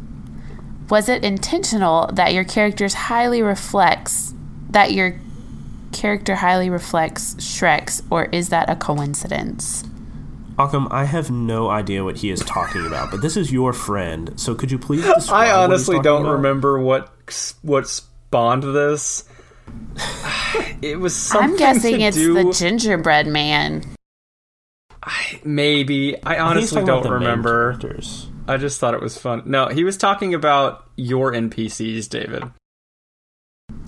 Was it intentional that your characters highly reflects that your character highly reflects Shrek's, or is that a coincidence? Occam, I have no idea what he is talking about, but this is your friend, so could you please describe I he's honestly talking don't about? remember what what spawned this. It was something I'm guessing to it's do. the gingerbread man. I, maybe. I honestly don't remember. characters. I just thought it was fun. No, he was talking about your NPCs, David.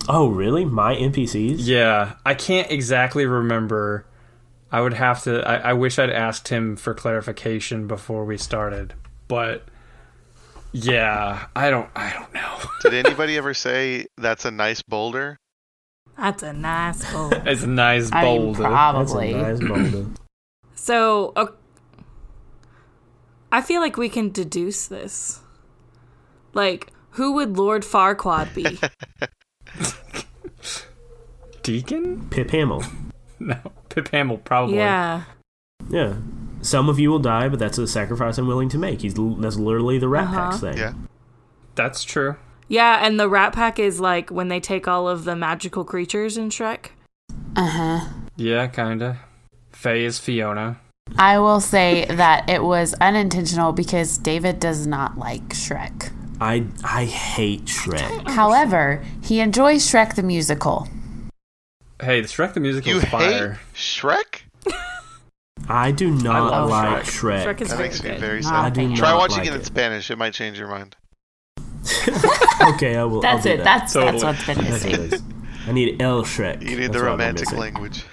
Oh, really? My NPCs? Yeah, I can't exactly remember. I would have to. I, I wish I'd asked him for clarification before we started, but yeah, I don't. I don't know. Did anybody ever say that's a nice boulder? That's a nice boulder. it's a nice I mean, boulder. That's a probably. nice boulder. So, uh, I feel like we can deduce this. Like, who would Lord Farquaad be? Deacon? Pip Hamill. No, Pip Hamill probably. yeah. Yeah. Some of you will die, but that's a sacrifice I'm willing to make. He's l- that's literally the Rat Uh-huh. Pack's thing. Yeah. that's true. Yeah, and the Rat Pack is like when they take all of the magical creatures in Shrek. Uh huh. Yeah, kinda. Faye is Fiona. I will say that it was unintentional because David does not like Shrek. I I hate Shrek. However, he enjoys Shrek the musical. Hey, the Shrek the musical You is hate fire. Shrek? I do not love like Shrek. Shrek. Shrek is That very makes me very Not I sad. do. Try not watching like it in it. Spanish. It might change your mind. okay, I will. That's I'll it. that. That's Totally. that's what's been That's missing. what. I need L Shrek. You need That's the romantic language.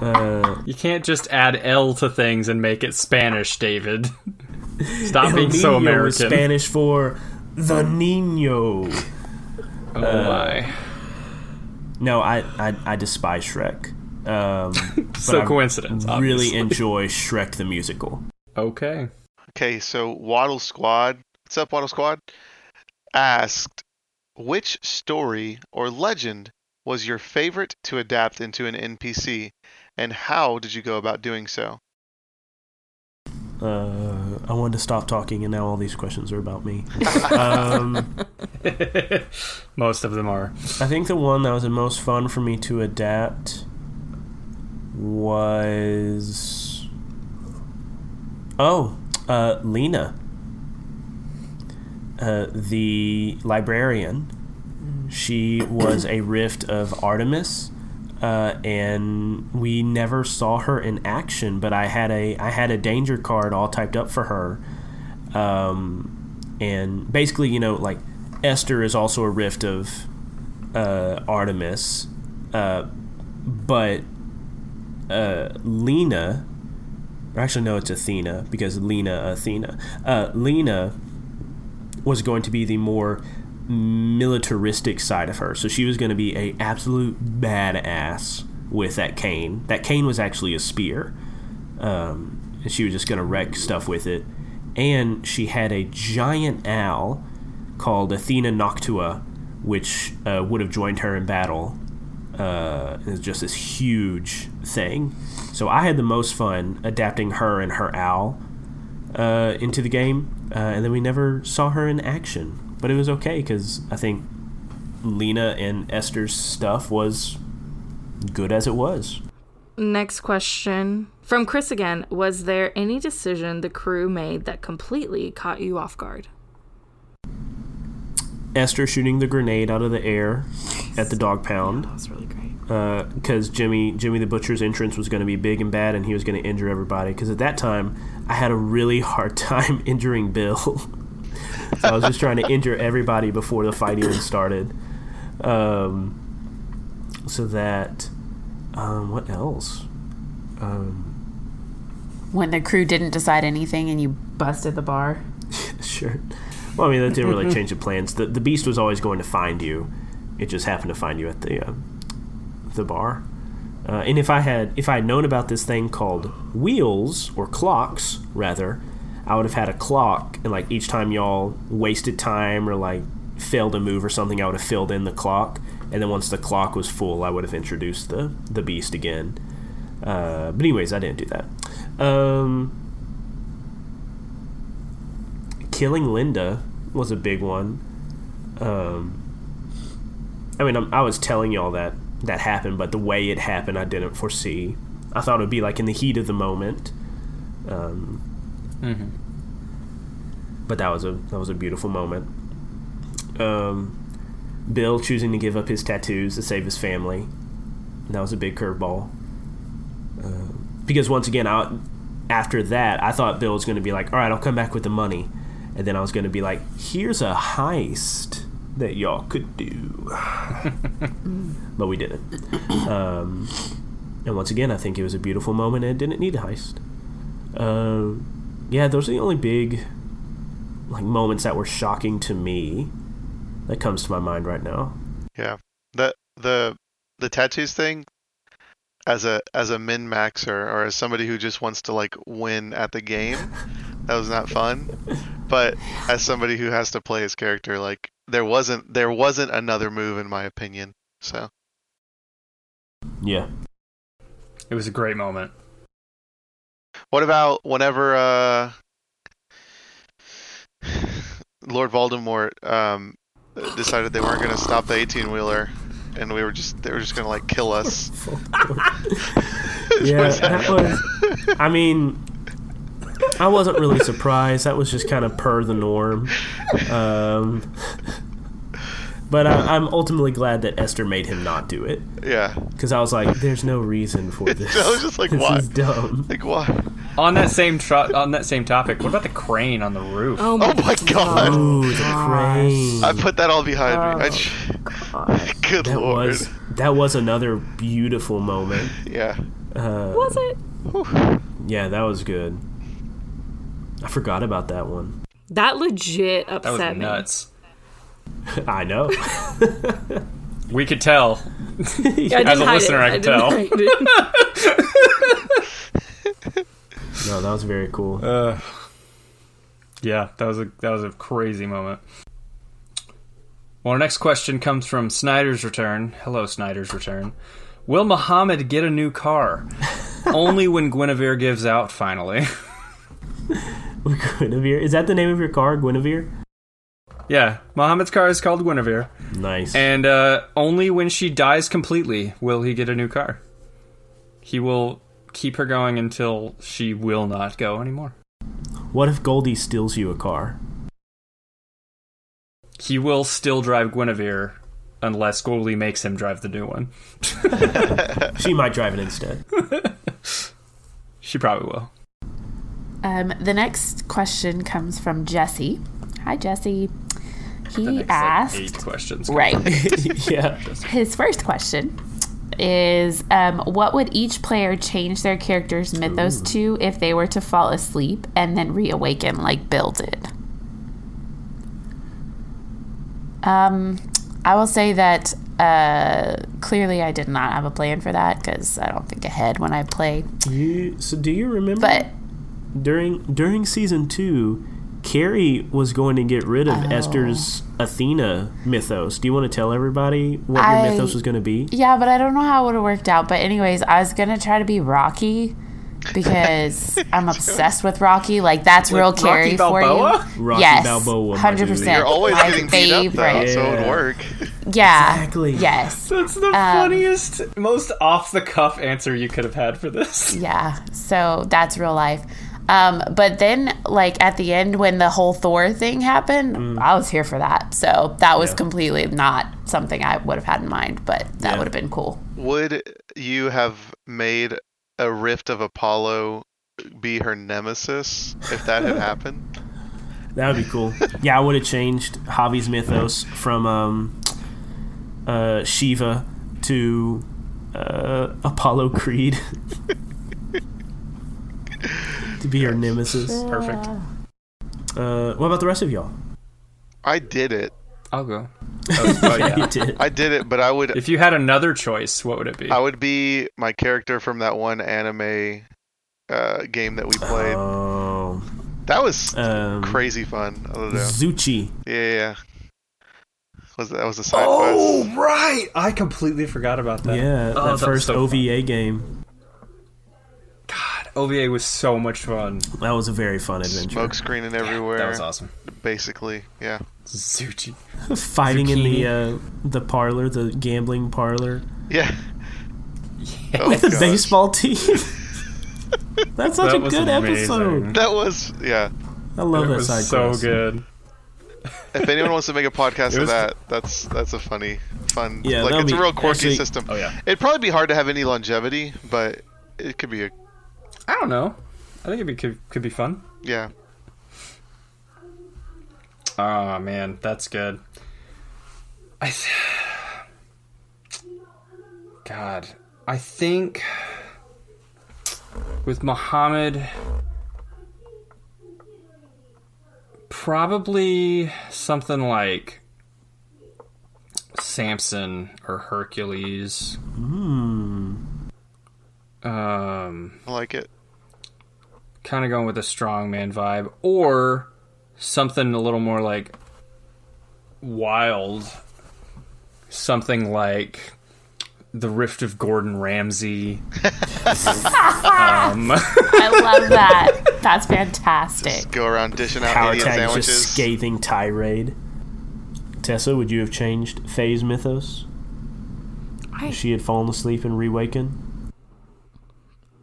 Uh, You can't just add L to things and make it Spanish, David. Stop El being so Niño American. is Spanish for the Nino. oh Uh, my. No, I I, I despise Shrek. Um, but So I coincidence, Really obviously. enjoy Shrek the musical. Okay. Okay, so Waddle Squad, what's up, Waddle Squad? Asked, which story or legend was your favorite to adapt into an NPC, and how did you go about doing so? Uh, I wanted to stop talking, and now all these questions are about me. um, Most of them are. I think the one that was the most fun for me to adapt was oh, uh, Lena, uh, the librarian. She was a rift of Artemis, uh, and we never saw her in action. But I had a I had a danger card all typed up for her, um, and basically, you know, like Esther is also a rift of uh, Artemis, uh, but uh, Lena, or actually no, it's Athena because Lena Athena. Uh, Lena was going to be the more militaristic side of her, so she was going to be a absolute badass with that cane. That cane was actually a spear, um, and she was just going to wreck stuff with it. And she had a giant owl called Athena Noctua, which uh, would have joined her in battle. Uh, it's just this huge thing. So I had the most fun adapting her and her owl uh, into the game, uh, and then we never saw her in action. But it was okay because I think Lena and Esther's stuff was good as it was. Next question from Chris again. Was there any decision the crew made that completely caught you off guard? Esther shooting the grenade out of the air at the dog pound. That was really great. Uh, because Jimmy Jimmy the Butcher's entrance was going to be big and bad, and he was going to injure everybody. Because at that time, I had a really hard time injuring Bill, so I was just trying to injure everybody before the fight even started. Um, so that, um, what else? Um, When the crew didn't decide anything and you busted the bar. sure. Well, I mean, that didn't really change the plans. The the beast was always going to find you. It just happened to find you at the uh, the bar. Uh, and if I had if I had known about this thing called wheels or clocks rather, I would have had a clock and like each time y'all wasted time or like failed a move or something, I would have filled in the clock. And then once the clock was full, I would have introduced the the beast again. Uh, but anyways, I didn't do that. Um, killing Linda was a big one. Um, I mean, I'm, I was telling y'all that that happened, but the way it happened, I didn't foresee. I thought it would be like in the heat of the moment. Um, Mm-hmm. but that was a that was a beautiful moment. Um, Bill choosing to give up his tattoos to save his family. That was a big curveball. Uh, because once again, I, after that, I thought Bill was going to be like, "All right, I'll come back with the money," and then I was going to be like, "Here's a heist that y'all could do," but we didn't. Um, and once again, I think it was a beautiful moment and it didn't need a heist. Uh, yeah, those are the only big like moments that were shocking to me that comes to my mind right now. Yeah. The the the tattoos thing as a as a min maxer or as somebody who just wants to like win at the game, that was not fun. But as somebody who has to play his character, like there wasn't there wasn't another move in my opinion. So Yeah. It was a great moment. What about whenever uh Lord Voldemort um decided they weren't gonna stop the eighteen wheeler and we were just they were just gonna like kill us. Yeah, Was that was. I mean, I wasn't really surprised. That was just kind of per the norm. Um, but I, I'm ultimately glad that Esther made him not do it yeah. because I was like, "There's no reason for this. I was just like, this why? is dumb." Like why? On that same tro- on that same topic, what about the crane on the roof? Oh Oh my god. Ooh, the crane. I put that all behind me. I j- Good that lord. was that was another beautiful moment. Yeah. Uh, Was it? Whew. yeah, that was good. I forgot about that one. That legit upset that was upset me. Nuts. I know. We could tell. I didn't As a hide listener, it. I could didn't tell. no, that was very cool. Uh, yeah, that was a that was a crazy moment. Well, our next question comes from Snyder's Return. Hello, Snyder's Return. Will Muhammad get a new car? Only when Guinevere gives out, finally. Guinevere. Is that the name of your car, Guinevere? Yeah, Muhammad's car is called Guinevere. Nice. And uh, only when she dies completely will he get a new car. He will keep her going until she will not go anymore. what if Goldie steals you a car? He will still drive Guinevere unless Goldie makes him drive the new one. She might drive it instead. She probably will. Um, the next question comes from Jesse. Hi, Jesse. He The next, like, asked, eight questions. right. yeah. His first question is um, What would each player change their character's mythos to if they were to fall asleep and then reawaken like Bill did? Um, I will say that uh, clearly I did not have a plan for that because I don't think ahead when I play. You, so do you remember But during during season two, Carrie was going to get rid of Oh. Esther's Athena mythos. Do you want to tell everybody what I- your mythos was going to be? Yeah, but I don't know how it would have worked out. But anyways, I was gonna try to be Rocky because I'm obsessed with Rocky. Like that's real Rocky Carrie for you. Rocky yes, Balboa, my hundred percent. You're always My getting beat up though, favorite. so it would work. Yeah, Exactly. Yes, That's the um, funniest, most off the cuff answer you could have had for this. yeah. So that's real life. Um, but then, like at the end, when the whole Thor thing happened, I was here for that. So that was Yeah. completely not something I would have had in mind, but that Yeah. would have been cool. Would you have made a Rift of Apollo be her nemesis if that had happened? That would be cool. yeah, I would have changed Javi's mythos from um, uh, Shiva to uh, Apollo Creed to be her nemesis. Perfect. Uh, what about the rest of y'all? I did it. I'll go. Oh, oh, You did. I did it, but I would If you had another choice, what would it be? I would be my character from that one anime uh, game that we played. Oh, that was um, crazy fun. I don't know. Zuchi. Yeah, yeah, yeah. Was that was a side oh, quest? right! I completely forgot about that. Yeah, Oh, that was first so OVA game. God, OVA was so much fun. That was a very fun adventure. Smoke screening everywhere. That was awesome. Basically, yeah. Zuchi. Fighting in the uh, the parlor, the gambling parlor, Yeah. Oh, with the gosh. baseball team. That's such That a good amazing. episode. That was yeah. I love it that was side so quest. good. If anyone wants to make a podcast of that, that's that's a funny, fun. Yeah, like that'll it's a real quirky actually- system. Oh yeah. It'd probably be hard to have any longevity, but it could be a I don't know. I think it'd be could, could be fun. Yeah. Oh man, that's good. I th- God, I think with Muhammad probably something like Samson or Hercules. Um I like it. Kind of going with a strongman vibe, or something a little more like wild, something like the Rift of Gordon Ramsay. um, I love that. That's fantastic. Go around dishing out Power Indian tag sandwiches. just scathing tirade. Tessa, would you have changed Faye's mythos? I, If she had fallen asleep and rewakened?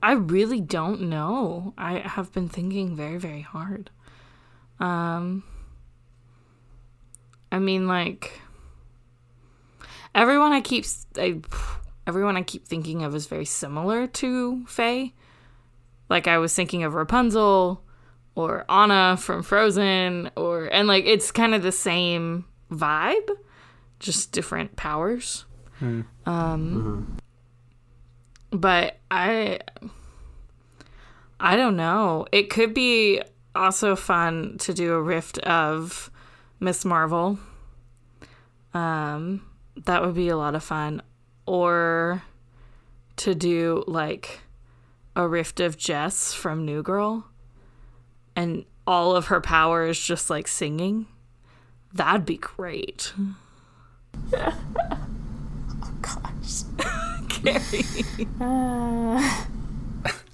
I really don't know. I have been thinking very, very hard. Um, I mean, like everyone I keep, I, everyone I keep thinking of is very similar to Faye. Like I was thinking of Rapunzel or Anna from Frozen, or and like it's kind of the same vibe, just different powers. Um, but I I don't know. It could be also fun to do a rift of Miss Marvel. Um that would be a lot of fun or to do like a rift of Jess from New Girl and all of her power is just like singing. That'd be great. Gosh. Carrie.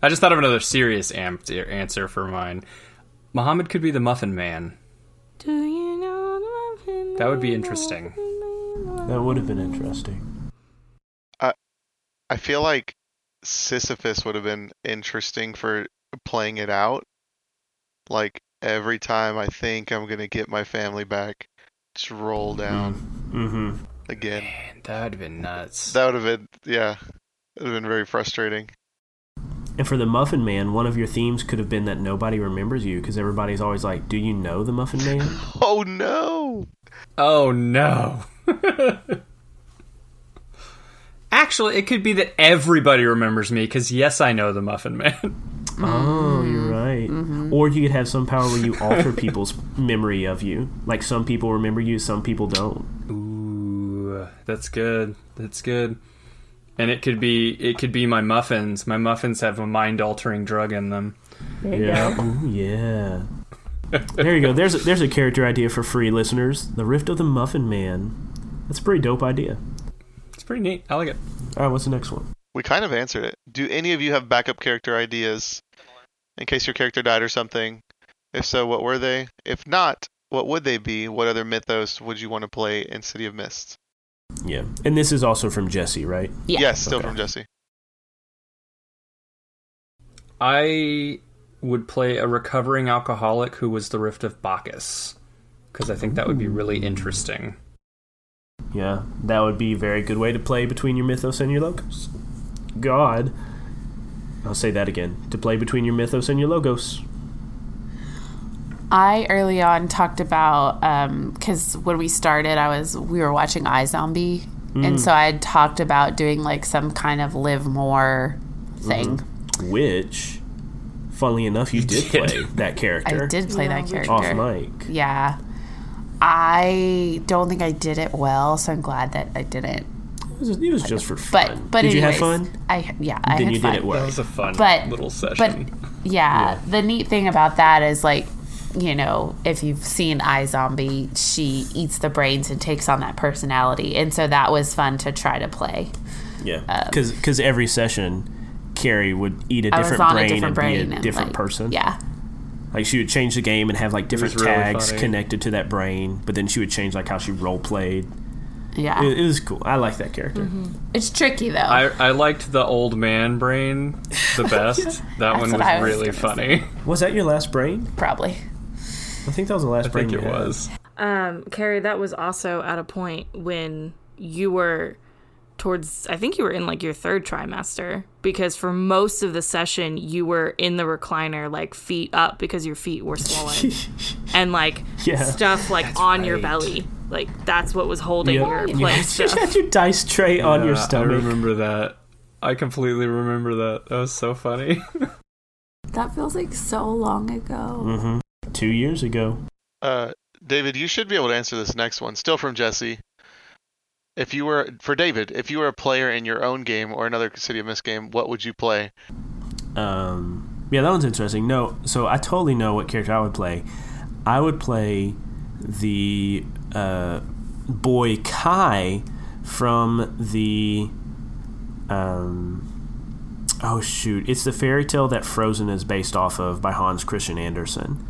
I just thought of another serious am- answer for mine. Muhammad could be the Muffin Man. Do you know the muffin That would be interesting. That would have been interesting. I feel like Sisyphus would have been interesting for playing it out. Like every time I think I'm gonna get my family back, just roll down Mm-hmm. Again. Man, that would have been nuts. That would have been yeah. It would have been very frustrating. And for the Muffin Man, one of your themes could have been that nobody remembers you because everybody's always like, "Do you know the Muffin Man?" Oh no! Oh no. Actually, it could be that everybody remembers me because yes, I know the Muffin Man. oh, you're mm-hmm. right. Mm-hmm. Or you could have some power where you alter people's memory of you. Like some people remember you, some people don't. Ooh, that's good. That's good. And it could be it could be my muffins. My muffins have a mind altering drug in them. Yeah. Ooh, yeah. there you go. There's a, there's a character idea for free listeners. The Rift of the Muffin Man. That's a pretty dope idea. It's pretty neat. I like it. All right, what's the next one? We kind of answered it. Do any of you have backup character ideas in case your character died or something? If so, what were they? If not, what would they be? What other mythos would you want to play in City of Mist? Yeah. And this is also from Jesse, right? Yeah. Yes, still Okay. from Jesse. I would play a recovering alcoholic who was the Rift of Bacchus because I think that would be really interesting. Yeah. That would be a very good way to play between your mythos and your logos. God. I'll say that again. To play between your mythos and your logos. I early on talked about um, because when we started, I was we were watching iZombie, and mm. so I had talked about doing like some kind of Liv Moore mm-hmm. thing. Which, funnily enough, you, did, did. play that character. I did play Yeah, that character. Off mic. Yeah, I don't think I did it well, so I'm glad that I didn't. It was, it was just for fun. but did anyways, you have fun? I yeah, I then had you fun. did it That well. was a fun but little but session. yeah, Yeah. the neat thing about that is like you know if you've seen iZombie, she eats the brains and takes on that personality, and so that was fun to try to play. Yeah, um, because every session, Carrie would eat a different brain a different and brain be a and different like, person. Yeah, like she would change the game and have like different was really tags connected to that brain, but then she would change like how she role played. yeah. It, it was cool. I like that character. Mm-hmm. it's tricky though. I, I liked the old man brain the best. that one was, was really gonna funny. Was that your last brain? probably. I think that was the last I think it had. was. Um, Carrie, that was also at a point when you were towards I think you were in like your third trimester because for most of the session you were in the recliner like feet up because your feet were swollen and like Yeah. stuff like on your belly. Like that's what was holding Yeah. your place. play had, you had your dice tray on your stomach. I remember that. I completely remember that. That was so funny. That feels like so long ago. hmm Two years ago. Uh, David, you should be able to answer this next one. Still from Jesse. If you were for David, if you were a player in your own game or another City of Mist game, what would you play? Um, yeah, that one's interesting. No, so I totally know what character I would play. I would play the uh, boy Kai from the. Um, oh shoot! It's the fairy tale that Frozen is based off of by Hans Christian Andersen.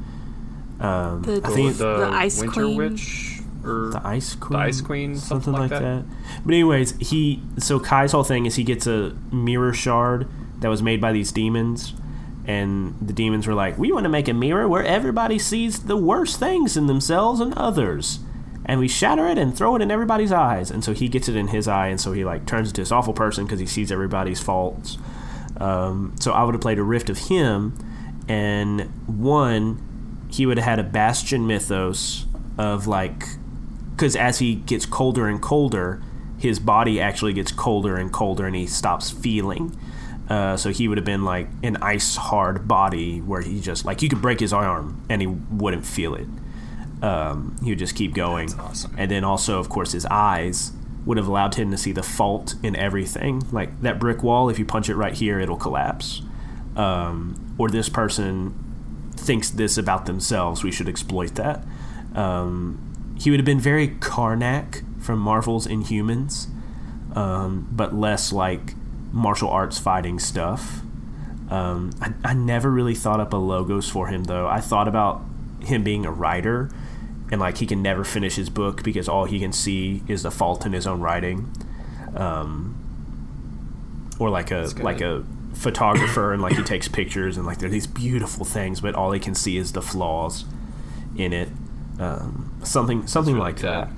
Um, The- I think the Ice Winter Queen? Witch or the Ice Queen. The Ice Queen, something like that. But anyways, he so Kai's whole thing is he gets a mirror shard that was made by these demons, and the demons were like, "We want to make a mirror where everybody sees the worst things in themselves and others." And we shatter it and throw it in everybody's eyes, and so he gets it in his eye, and so he like turns into this awful person because he sees everybody's faults. Um, so I would have played a rift of him, and one, he would have had a bastion mythos of like because as he gets colder and colder, his body actually gets colder and colder, and he stops feeling. Uh, so he would have been like an ice hard body where he just like you could break his arm and he wouldn't feel it. Um, he would just keep going. That's awesome. And then also, of course, his eyes would have allowed him to see the fault in everything. Like that brick wall, if you punch it right here, it'll collapse. Um, or this person thinks this about themselves. We should exploit that. Um, he would have been very Karnak from Marvel's Inhumans, um, but less like martial arts fighting stuff. Um, I, I never really thought up a logos for him though. I thought about him being a writer, and like he can never finish his book because all he can see is the fault in his own writing. Um, or like a like a photographer and like he takes pictures and like they're these beautiful things, but all he can see is the flaws in it. Um, something something really like good. that.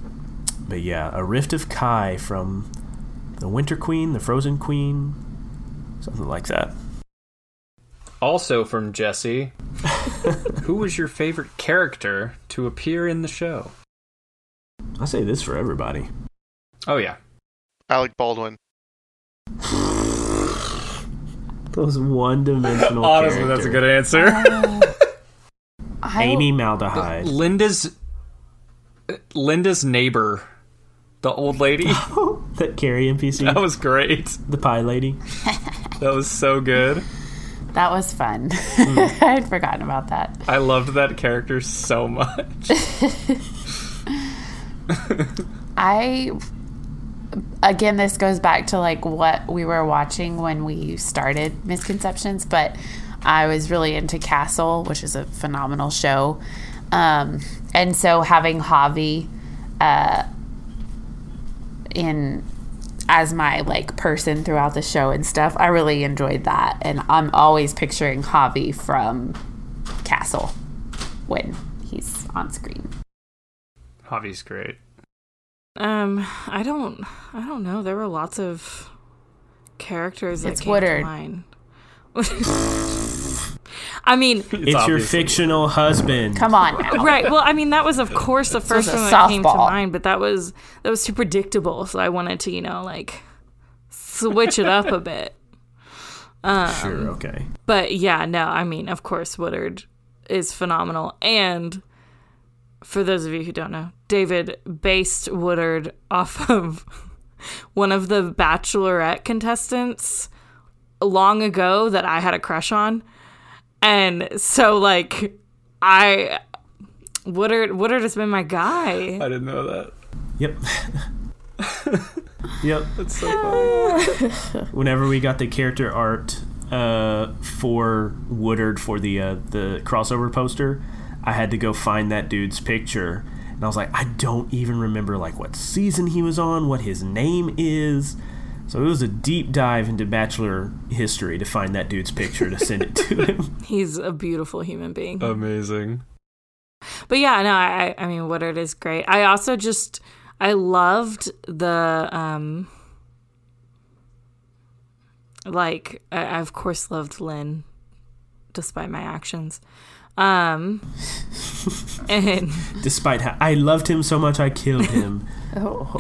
But yeah, a rift of Kai from the Winter Queen, the Frozen Queen, something like that. Also from Jesse, who was your favorite character to appear in the show? I say this for everybody. Oh yeah, Alec Baldwin. Those one-dimensional honestly, that's a good answer. I, Amy Maldehyde. Linda's Linda's neighbor, the old lady. that Carrie NPC, That was great. the pie lady. That was so good. That was fun. Hmm. I had forgotten about that. I loved that character so much. I again this goes back to like what we were watching when we started misconceptions but i was really into castle which is a phenomenal show. Um, and so having javi uh, in as my like person throughout the show and stuff i really enjoyed that. And i'm always picturing javi from castle when he's on screen. Javi's great. Um, I don't, I don't know. There were lots of characters that It's came Woodard. to mind. I mean, It's, your fictional husband. come on now right. Well, I mean, that was of course the first one that came to mind, but that was that was too predictable. So I wanted to, you know, like switch it up a bit. Sure, okay. But yeah, no, I mean, of course, Woodard is phenomenal. And for those of you who don't know, David based Woodard off of one of the Bachelorette contestants long ago that I had a crush on. And so, like, I. Woodard, Woodard has been my guy. I didn't know that. Yep. yep. That's so funny. Whenever we got the character art uh, for Woodard for the uh, the crossover poster, I had to go find that dude's picture, and I was like, I don't even remember like what season he was on, what his name is. So it was a deep dive into Bachelor history to find that dude's picture to send it to him. He's a beautiful human being. Amazing. But yeah, no, I I mean Woodard is great. I also just I loved the um like I, I of course loved Lynn, despite my actions. Um, and Despite how I loved him so much, I killed him. Oh.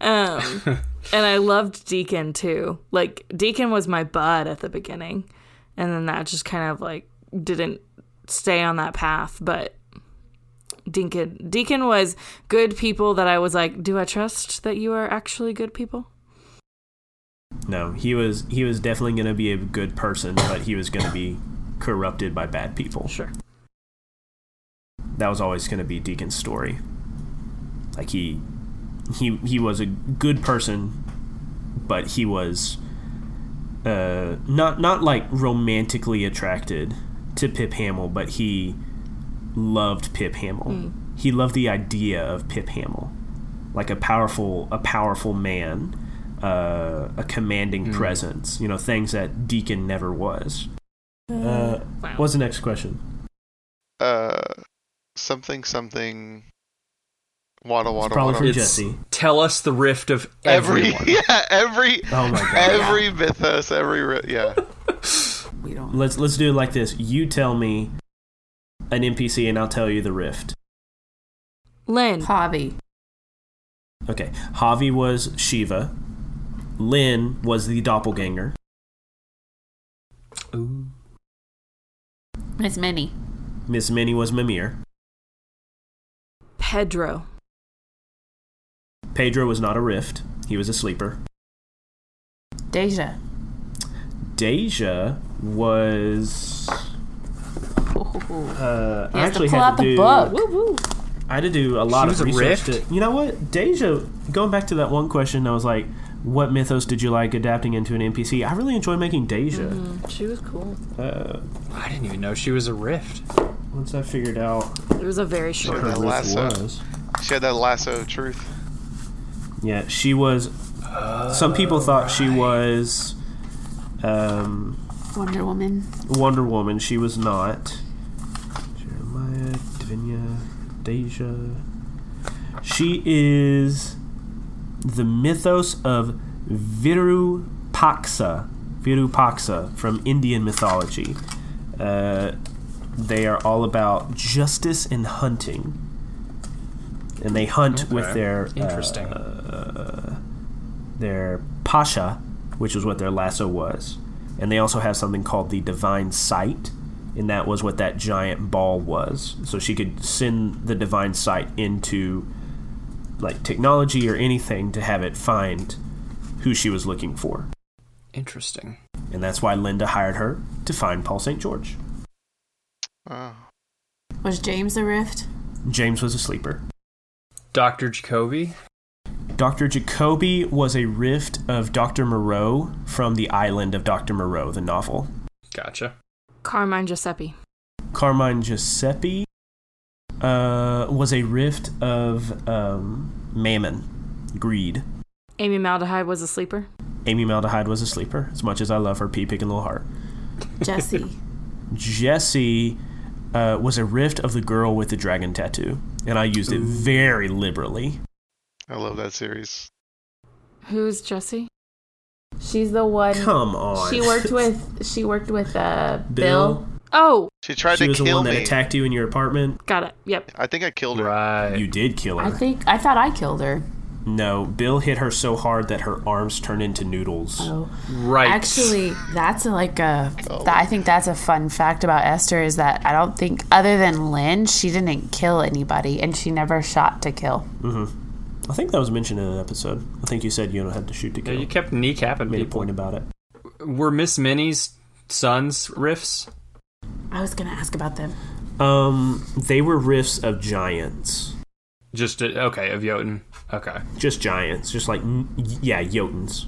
um, and I loved Deacon too. Like Deacon was my bud at the beginning, and then that just kind of like didn't stay on that path. But Deacon, Deacon was good people that I was like, do I trust that you are actually good people? no, he was he was definitely going to be a good person, but he was going to be corrupted by bad people. Sure. That was always going to be Deacon's story. Like he he he was a good person, but he was uh not not like romantically attracted to Pip Hamill, but he loved Pip Hamill. He loved the idea of Pip Hamill, like a powerful a powerful man, uh, a commanding presence. You know, things that Deacon never was. Uh, Wow. what's the next question? Uh, something something. Wada wada Probably wada. from It's- Jesse. Tell us the rift of Every everyone. yeah, every Oh my god. every mythos, every ri- yeah. We don't. Let's let's do it like this. You tell me an NPC, and I'll tell you the rift. Lynn, Hobby. Okay. Javi was Shiva. Lynn was the doppelganger. Ooh. Miss Minnie. Miss Minnie was Mimir. Pedro, Pedro was not a rift. He was a sleeper. Deja. Deja was. Uh, He I has to actually pull had out to the do. book. woo woo. I had to do a lot was of research. To, you know what, Deja? Going back to that one question, I was like, "What mythos did you like adapting into an NPC?" I really enjoy making Deja. Mm, she was cool. Uh, I didn't even know she was a rift. Once I figured out It was a very short. Sure. her That rift lasso. was, She had that lasso of truth. yeah, she was. Some people thought she was um, Wonder Woman. Wonder Woman. She was not. Jeremiah, Divinia, Deja. She is the mythos of Virupaksa. Virupaksa from Indian mythology. Uh, they are all about justice and hunting. And they hunt with their Interesting. uh, their pasha, which is what their lasso was. And they also have something called the divine sight, and that was what that giant ball was. So she could send the divine sight into like technology or anything to have it find who she was looking for. Interesting. And that's why Linda hired her to find Paul St. George. Oh. Was James a rift? James was a sleeper. Dr. Jacoby? Dr. Jacoby was a rift of Dr. Moreau from the Island of Dr. Moreau, the novel. Gotcha. Carmine Giuseppe. Carmine Giuseppe uh, was a rift of um, Mammon, greed. Amy Maldehyde was a sleeper. Amy Maldehyde was a sleeper, as much as I love her pea picking little heart. Jesse. Jesse uh, was a rift of the girl with the dragon tattoo, and I used it very liberally. I love that series. Who's Jesse? She's the one. Come on. She worked with. She worked with uh, Bill. Bill. Oh, She tried She to was the kill one that attacked you in your apartment. got it. Yep. I think I killed her. Right. You did kill her. I think. I thought I killed her. No, Bill hit her so hard that her arms turned into noodles. Oh. right. Actually, that's like a. Oh. th- I think that's a fun fact about Esther is that I don't think, other than Lynn, she didn't kill anybody, and she never shot to kill. Mm-hmm. I think that was mentioned in an episode. I think you said you don't have to shoot to Yeah, kill. you kept kneecapping made a point about it. Were Miss Minnie's sons rifts? I was gonna ask about them. Um, they were rifts of giants, Just uh, okay of Jotun. Okay. just giants, just like yeah, Jotuns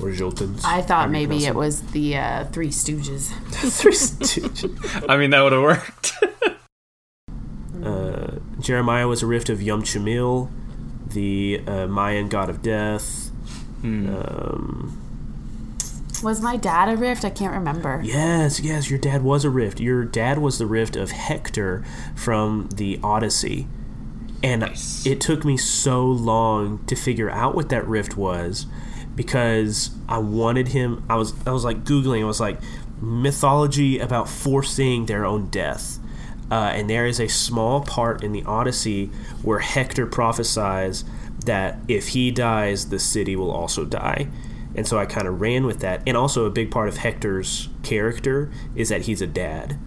or Jotans. I thought however maybe it was the uh, Three Stooges. Three Stooges. I mean that would have worked. uh, Jeremiah was a rift of Yum Cimil, the uh, Mayan god of death. Hmm. Um, Was my dad a rift? I can't remember. yes, yes, your dad was a rift. Your dad was the rift of Hector from the Odyssey. And Nice. it took me so long to figure out what that rift was because I wanted him. I was I was like googling. I was like mythology about foreseeing their own death. Uh, and there is a small part in the Odyssey where Hector prophesies that if he dies, the city will also die. And so I kind of ran with that. And also, a big part of Hector's character is that he's a dad.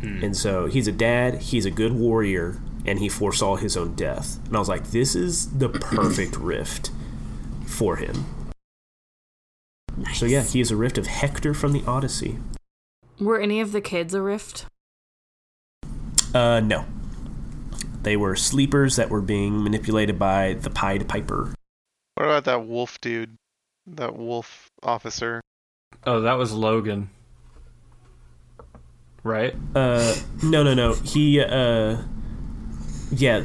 And so he's a dad, he's a good warrior, and he foresaw his own death. And I was like, this is the perfect rift for him. So yeah, he is a rift of Hector from the Odyssey. Were any of the kids a rift? Uh, no. They were sleepers that were being manipulated by the Pied Piper. What about that wolf dude? That wolf officer? Oh, that was Logan. Right? Uh, no, no, no. He, uh, yeah,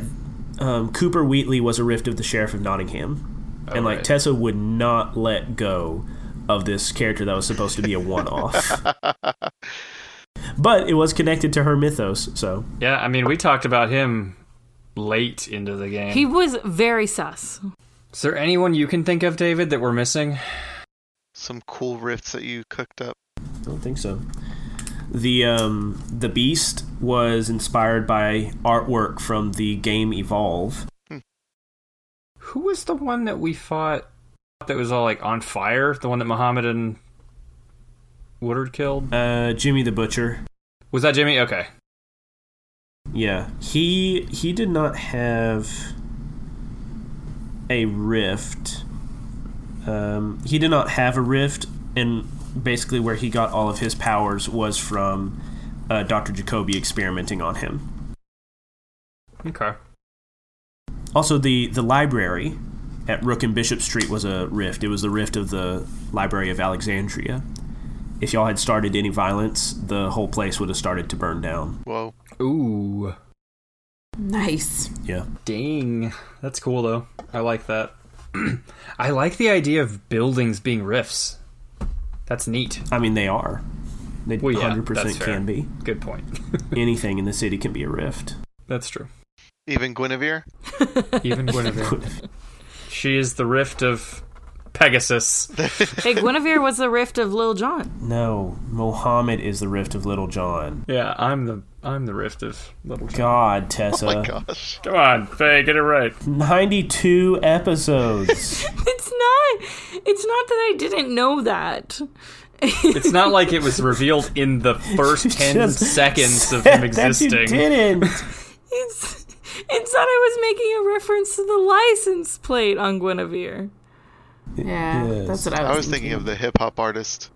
um, Cooper Wheatley was a rift of the Sheriff of Nottingham. and, like, right. Tessa would not let go of this character that was supposed to be a one off. but it was connected to her mythos, so. Yeah, I mean, we talked about him late into the game. He was very sus. Is there anyone you can think of, David, that we're missing? Some cool rifts that you cooked up. I don't think so. The um, the Beast was inspired by artwork from the game Evolve. Who was the one that we fought that was all like on fire? The one that Muhammad and Woodard killed? Uh, Jimmy the Butcher. Was that Jimmy? Okay. Yeah, he he did not have a rift. Um, he did not have a rift, and basically where he got all of his powers was from uh, Dr. Jacoby experimenting on him. Okay. Also, the the library at Rook and Bishop Street was a rift. It was the rift of the Library of Alexandria. If y'all had started any violence, the whole place would have started to burn down. Whoa. Ooh. Nice. Yeah. Dang. That's cool, though. I like that. I like the idea of buildings being rifts. That's neat. I mean, they are. They Well, yeah, 100% that's fair. can be. Good point. Anything in the city can be a rift. That's true. Even Guinevere? Even Guinevere. she is the rift of Pegasus. Hey, Guinevere was the rift of Lil Jon. No, Muhammad is the rift of Little John. Yeah, I'm the I'm the rift of Little John. God, Tessa. Oh my gosh. Come on, Faye, get it right. 92 episodes. It's not. It's not that I didn't know that. It's not like it was revealed in the first ten seconds of said him existing. That you didn't. It's. It's that I was making a reference to the license plate on Guinevere. Yeah, Yes. that's what I was, I was thinking of the hip hop artist.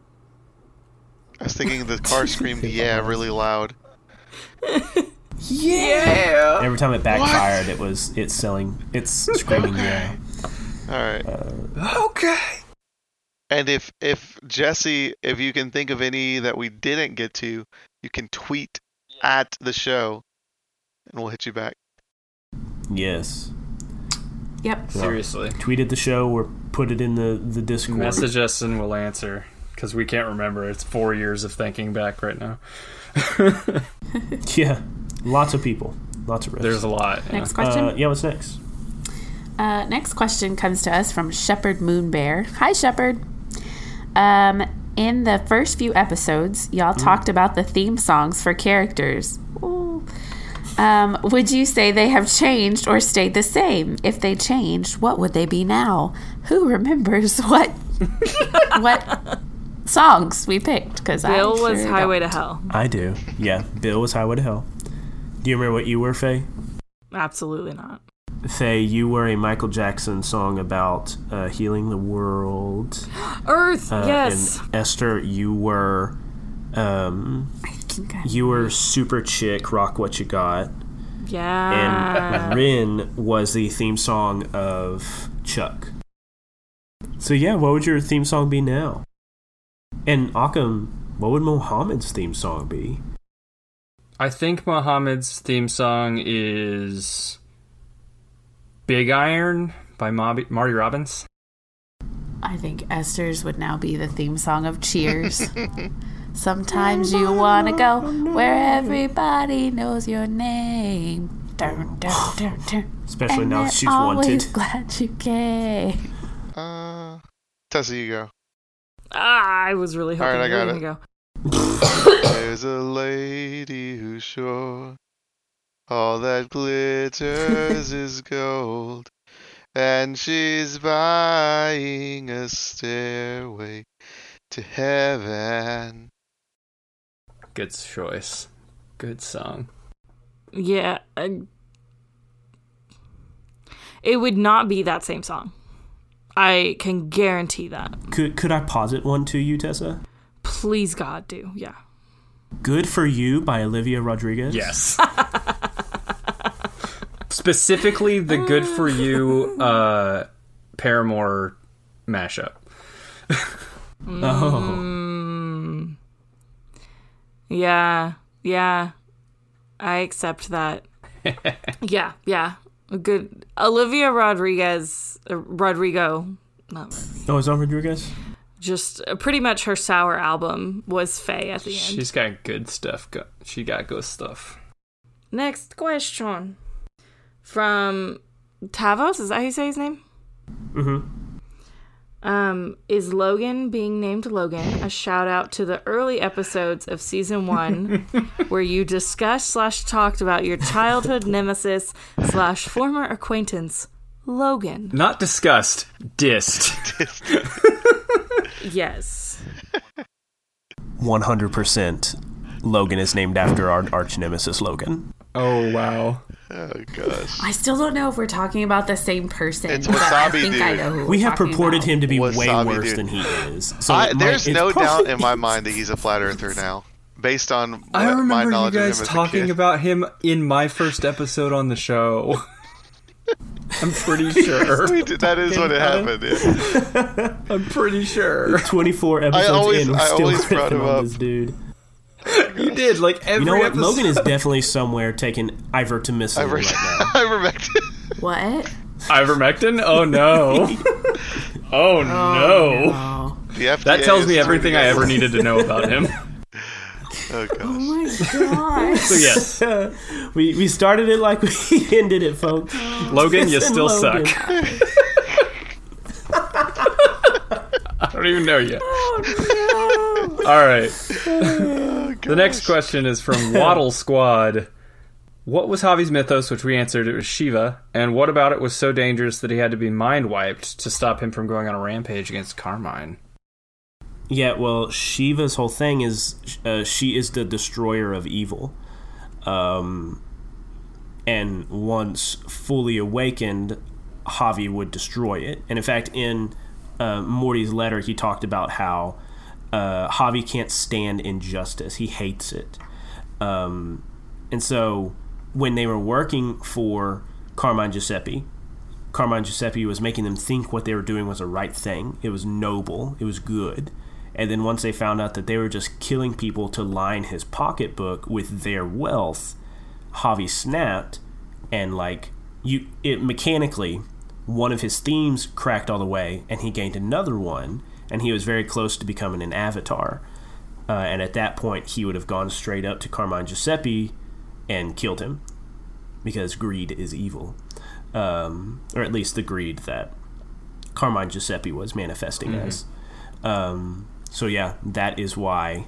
I was thinking the car screamed "yeah" really loud. Yeah. Every time it backfired, it was it's selling. It's screaming. Yeah. All right. Uh, Okay. And if if Jesse, if you can think of any that we didn't get to, you can tweet at the show, and we'll hit you back. Yes. Yep. Seriously. Tweeted the show or put it in the the Discord. Message us and we'll answer. Because we can't remember. It's four years of thinking back right now. Yeah. Lots of people. Lots of rifts. Uh, There's a lot. yeah. Next question. Uh, yeah. What's next? Uh, next question comes to us from Shepherd Moonbear. Hi, Shepherd. Um, in the first few episodes, y'all talked about the theme songs for characters. Um, would you say they have changed or stayed the same? If they changed, what would they be now? Who remembers what what songs we picked? Because Bill I was sure Highway don't. to Hell. I do. Yeah. Bill was Highway to Hell. Do you remember what you were, Faye? Absolutely not. Faye, you were a Michael Jackson song about uh, healing the world. Earth. Uh, yes. And Esther, you were, um, I think I- you were super chick. Rock what you got. Yeah. And Rin was the theme song of Chuck. So yeah, what would your theme song be now? And Akam, what would Muhammad's theme song be? I think Muhammad's theme song is Big Iron by Mobby, Marty Robbins. I think Esther's would now be the theme song of Cheers. Sometimes you want to go where everybody knows your name. Dun, dun, dun, dun. Especially And now that she's always wanted. glad you came. Uh, Tessa, you go. Ah, I was really All hoping right, I got gonna it. go. There's a lady who's sure all that glitters is gold, and she's buying a stairway to heaven. Good choice. Good song. Yeah. I- it would not be that same song. I can guarantee that. Could could I posit one to you, Tessa? Please, God, do. Yeah. Good for You by Olivia Rodriguez. Yes. Specifically, the "Good for You" uh, Paramore mashup. Oh. Yeah. Yeah. I accept that. yeah. Yeah. A good Olivia Rodriguez, uh, Rodrigo, not Oh, is that Rodriguez? just uh, pretty much her sour album was Faye at the end. She's got good stuff. Go- she got good stuff. Next question from Tavos. Is that how you say his name? Mm-hmm. Um, is Logan being named Logan a shout out to the early episodes of season one where you discussed slash talked about your childhood nemesis slash former acquaintance Logan? Not discussed, dissed. Yes. One hundred percent. Logan is named after our arch nemesis Logan. Oh wow. Oh gosh. I still don't know if we're talking about the same person. It's but I think Dude. I know who We have purported about. him to be way worse dude. than he is. So I, it might- there's it's no probably- doubt in my mind that he's a flat earther now, based on what, I my remember you knowledge guys of him as a talking about him in my first episode on the show. I'm pretty sure. Did- that is what it happened. yeah. I'm pretty sure. Twenty-four episodes always- in, we're I still always brought him up. this dude. You did like every You know what? episode. Logan is definitely somewhere taking ivermectin Iver- right now. Ivermectin. What? ivermectin. Oh no. Oh, oh no. Oh. The FDA That tells me everything I ever needed to know about him. Oh, oh gosh. Oh my gosh. So yes, we we started it like we ended it, folks. Logan, you Listen, still Logan. suck. I don't even know you. Oh, All right. The next question is from Waddle Squad. What was Javi's mythos, which we answered? It was Shiva. And what about it was so dangerous that he had to be mind wiped to stop him from going on a rampage against Carmine? Yeah, well, Shiva's whole thing is uh, she is the destroyer of evil. Um, and once fully awakened, Javi would destroy it. And in fact, in uh, Morty's letter, he talked about how uh, Javi can't stand injustice, he hates it. Um, and so when they were working for Carmine Giuseppe, Carmine Giuseppe was making them think what they were doing was the right thing. It was noble. It was good. And then once they found out that they were just killing people to line his pocketbook with their wealth, Javi snapped, and like you, it mechanically, one of his themes cracked all the way, and he gained another one, and he was very close to becoming an avatar. Uh, and at that point, he would have gone straight up to Carmine Giuseppe and killed him because greed is evil, um, or at least the greed that Carmine Giuseppe was manifesting as. Um, so yeah, that is why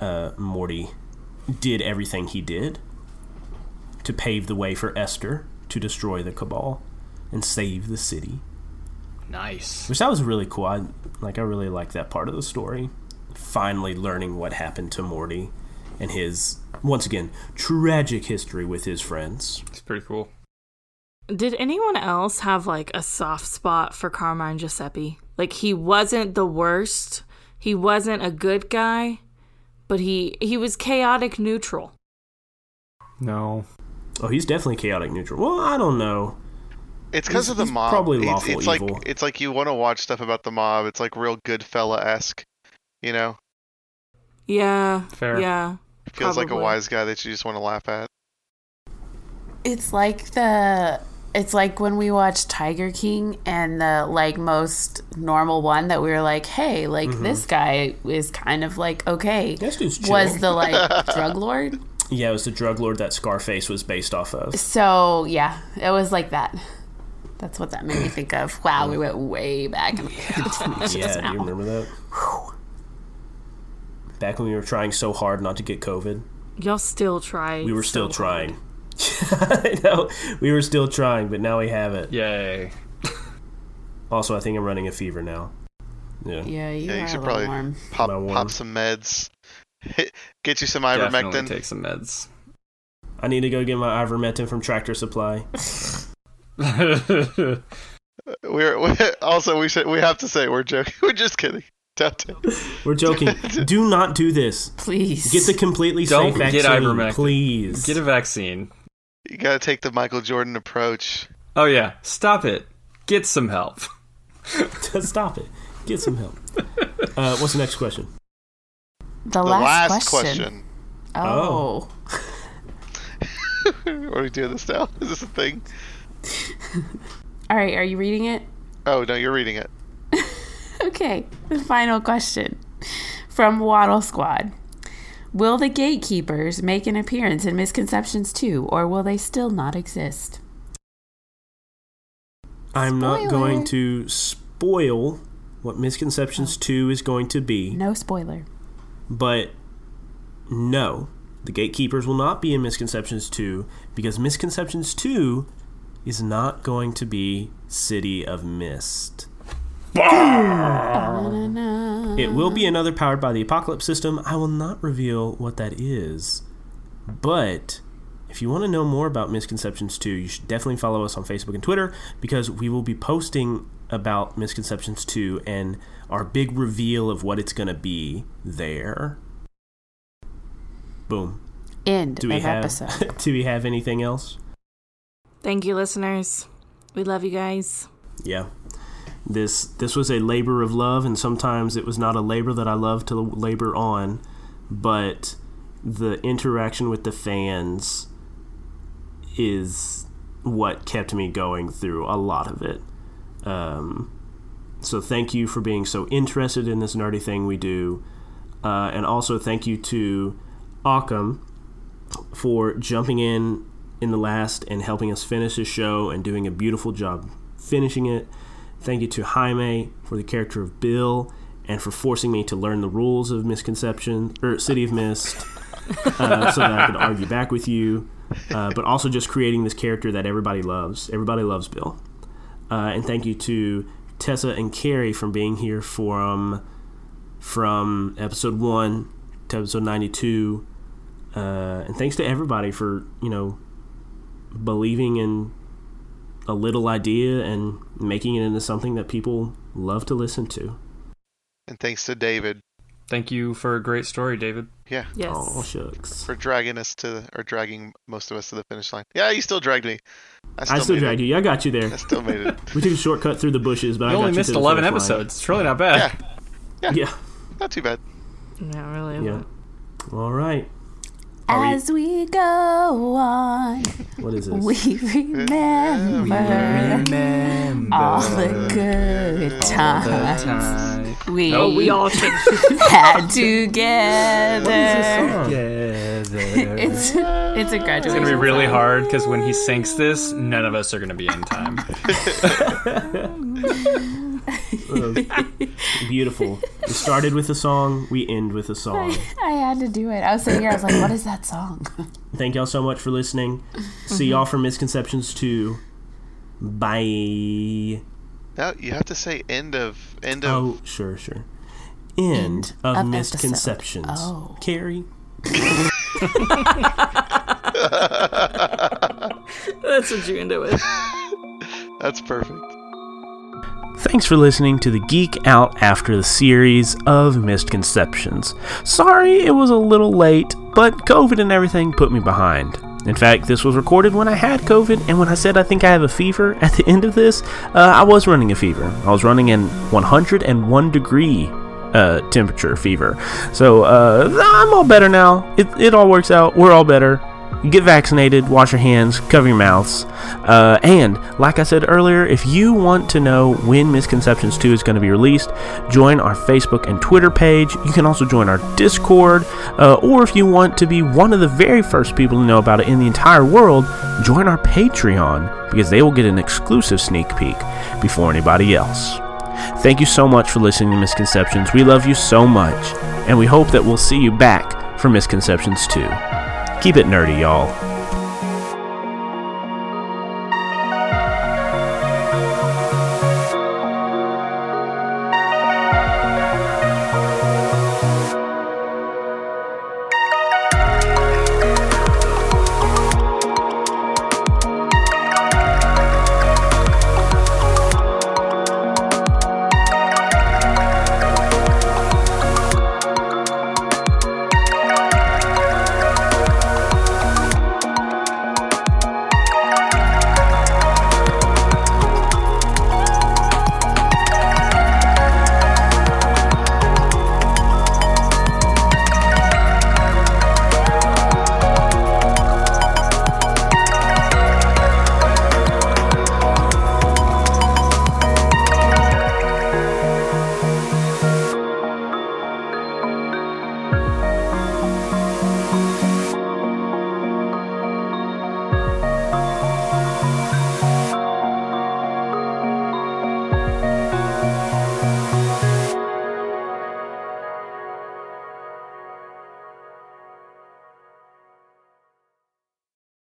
uh, Morty did everything he did to pave the way for Esther to destroy the Cabal and save the city. Nice. Which that was really cool. I like. I really like that part of the story. Finally learning what happened to Morty and his once again tragic history with his friends. It's pretty cool. Did anyone else have like a soft spot for Carmine Giuseppe? Like he wasn't the worst. He wasn't a good guy, but he he was chaotic neutral. No. Oh, he's definitely chaotic neutral. Well, I don't know. It's because of the he's mob. probably it's, lawful it's like evil. it's like you want to watch stuff about the mob. It's like real good fella esque, You know, Yeah. Fair. Yeah. feels like a wise guy that you just want to laugh at. It's like the it's like when we watched Tiger King and the like most normal one that we were like, hey, like mm-hmm. this guy is kind of like okay. This dude's chill. Was the like drug lord? Yeah, it was the drug lord that Scarface was based off of. So yeah, it was like that. That's what that made me think of. Wow, we went way back in the past. Yeah, do you remember that? Back when we were trying so hard not to get COVID, Y'all still try. we were still so hard. trying. I know we were still trying, but now we have it. Yay. Also, I think I'm running a fever now. Yeah. Yeah, you Yeah, you are should a probably warm. Pop, warm? pop some meds. Get you some ivermectin. Definitely ivermectin. take some meds. I need to go get my ivermectin from Tractor Supply. We're, we also we should we have to say we're joking. We're just kidding. We're joking. do not do this. Please. Get the completely Don't safe vaccine, get ivermectin. please. Get a vaccine. You gotta take the Michael Jordan approach. Oh yeah, stop it. Get some help. Stop it. Get some help. Uh, what's the next question? the, The last, last question. question. Oh. Are we doing this now? Is this a thing? All right, are you reading it? Oh no, you're reading it. Okay, the final question from Waddle Squad. Will the gatekeepers make an appearance in Misconceptions 2, or will they still not exist? I'm not going to spoil what Misconceptions 2 is going to be, No spoiler. but no, the gatekeepers will not be in Misconceptions 2 because Misconceptions 2 is not going to be City of Mist. It will be another powered by the Apocalypse system. I will not reveal what that is. But if you want to know more about Misconceptions 2, you should definitely follow us on Facebook and Twitter because we will be posting about Misconceptions 2 and our big reveal of what it's going to be there. Boom. End Do we of have episode. Do we have anything else? Thank you, listeners. We love you guys. Yeah. This this was a labor of love and sometimes it was not a labor that I love to labor on, but the interaction with the fans is what kept me going through a lot of it. Um, so thank you for being so interested in this nerdy thing we do, uh, and also thank you to Occam for jumping in in the last and helping us finish the show and doing a beautiful job finishing it. Thank you to Jaime for the character of Bill and for forcing me to learn the rules of Misconception or City of Mist uh, so that I could argue back with you. Uh, but also just creating this character that everybody loves. Everybody loves Bill. Uh, and thank you to Tessa and Carrie from being here from from episode one to episode ninety two. Uh, and thanks to everybody for you know believing in a little idea and making it into something that people love to listen to. And thanks to David Thank you for a great story, David. Yeah, Yes. Oh shucks! for dragging us to or dragging most of us to the finish line. Yeah, you still dragged me. I still, I still dragged it. you. I got you there. I still made it. We took a shortcut through the bushes, but I You got only you missed to the 11 finish line. episodes. It's really not bad. Yeah, Yeah. not too bad. Yeah, really. Yeah. All right. Are we- As we go on, What is this? we remember all the good times we, Oh, we all changed. had together. Together. It's it's a graduation. It's gonna be really hard because when he sings this, none of us are gonna be in time. Beautiful. We started with a song. We end with a song. I had to do it. I was sitting here. I was like, "What is that song?" Thank y'all so much for listening. See y'all for Misconceptions 2. Bye. Now you have to say end of end of. Oh, sure, sure. End, of, of Misconceptions. episode. Oh. Carrie? That's what you end it with. That's perfect. Thanks for listening to the Geek Out After the series of Misconceptions. Sorry it was a little late, but COVID and everything put me behind. In fact, this was recorded when I had COVID, and when I said I think I have a fever at the end of this, uh, I was running a fever. I was running in 101 degree uh, temperature fever. So uh, I'm all better now. It, it all works out. We're all better. Get vaccinated, wash your hands, cover your mouths. Uh, and, like I said earlier, if you want to know when Misconceptions 2 is going to be released, join our Facebook and Twitter page. You can also join our Discord. Uh, or if you want to be one of the very first people to know about it in the entire world, join our Patreon because they will get an exclusive sneak peek before anybody else. Thank you so much for listening to Misconceptions. We love you so much, and we hope that we'll see you back for Misconceptions 2. Keep it nerdy, y'all.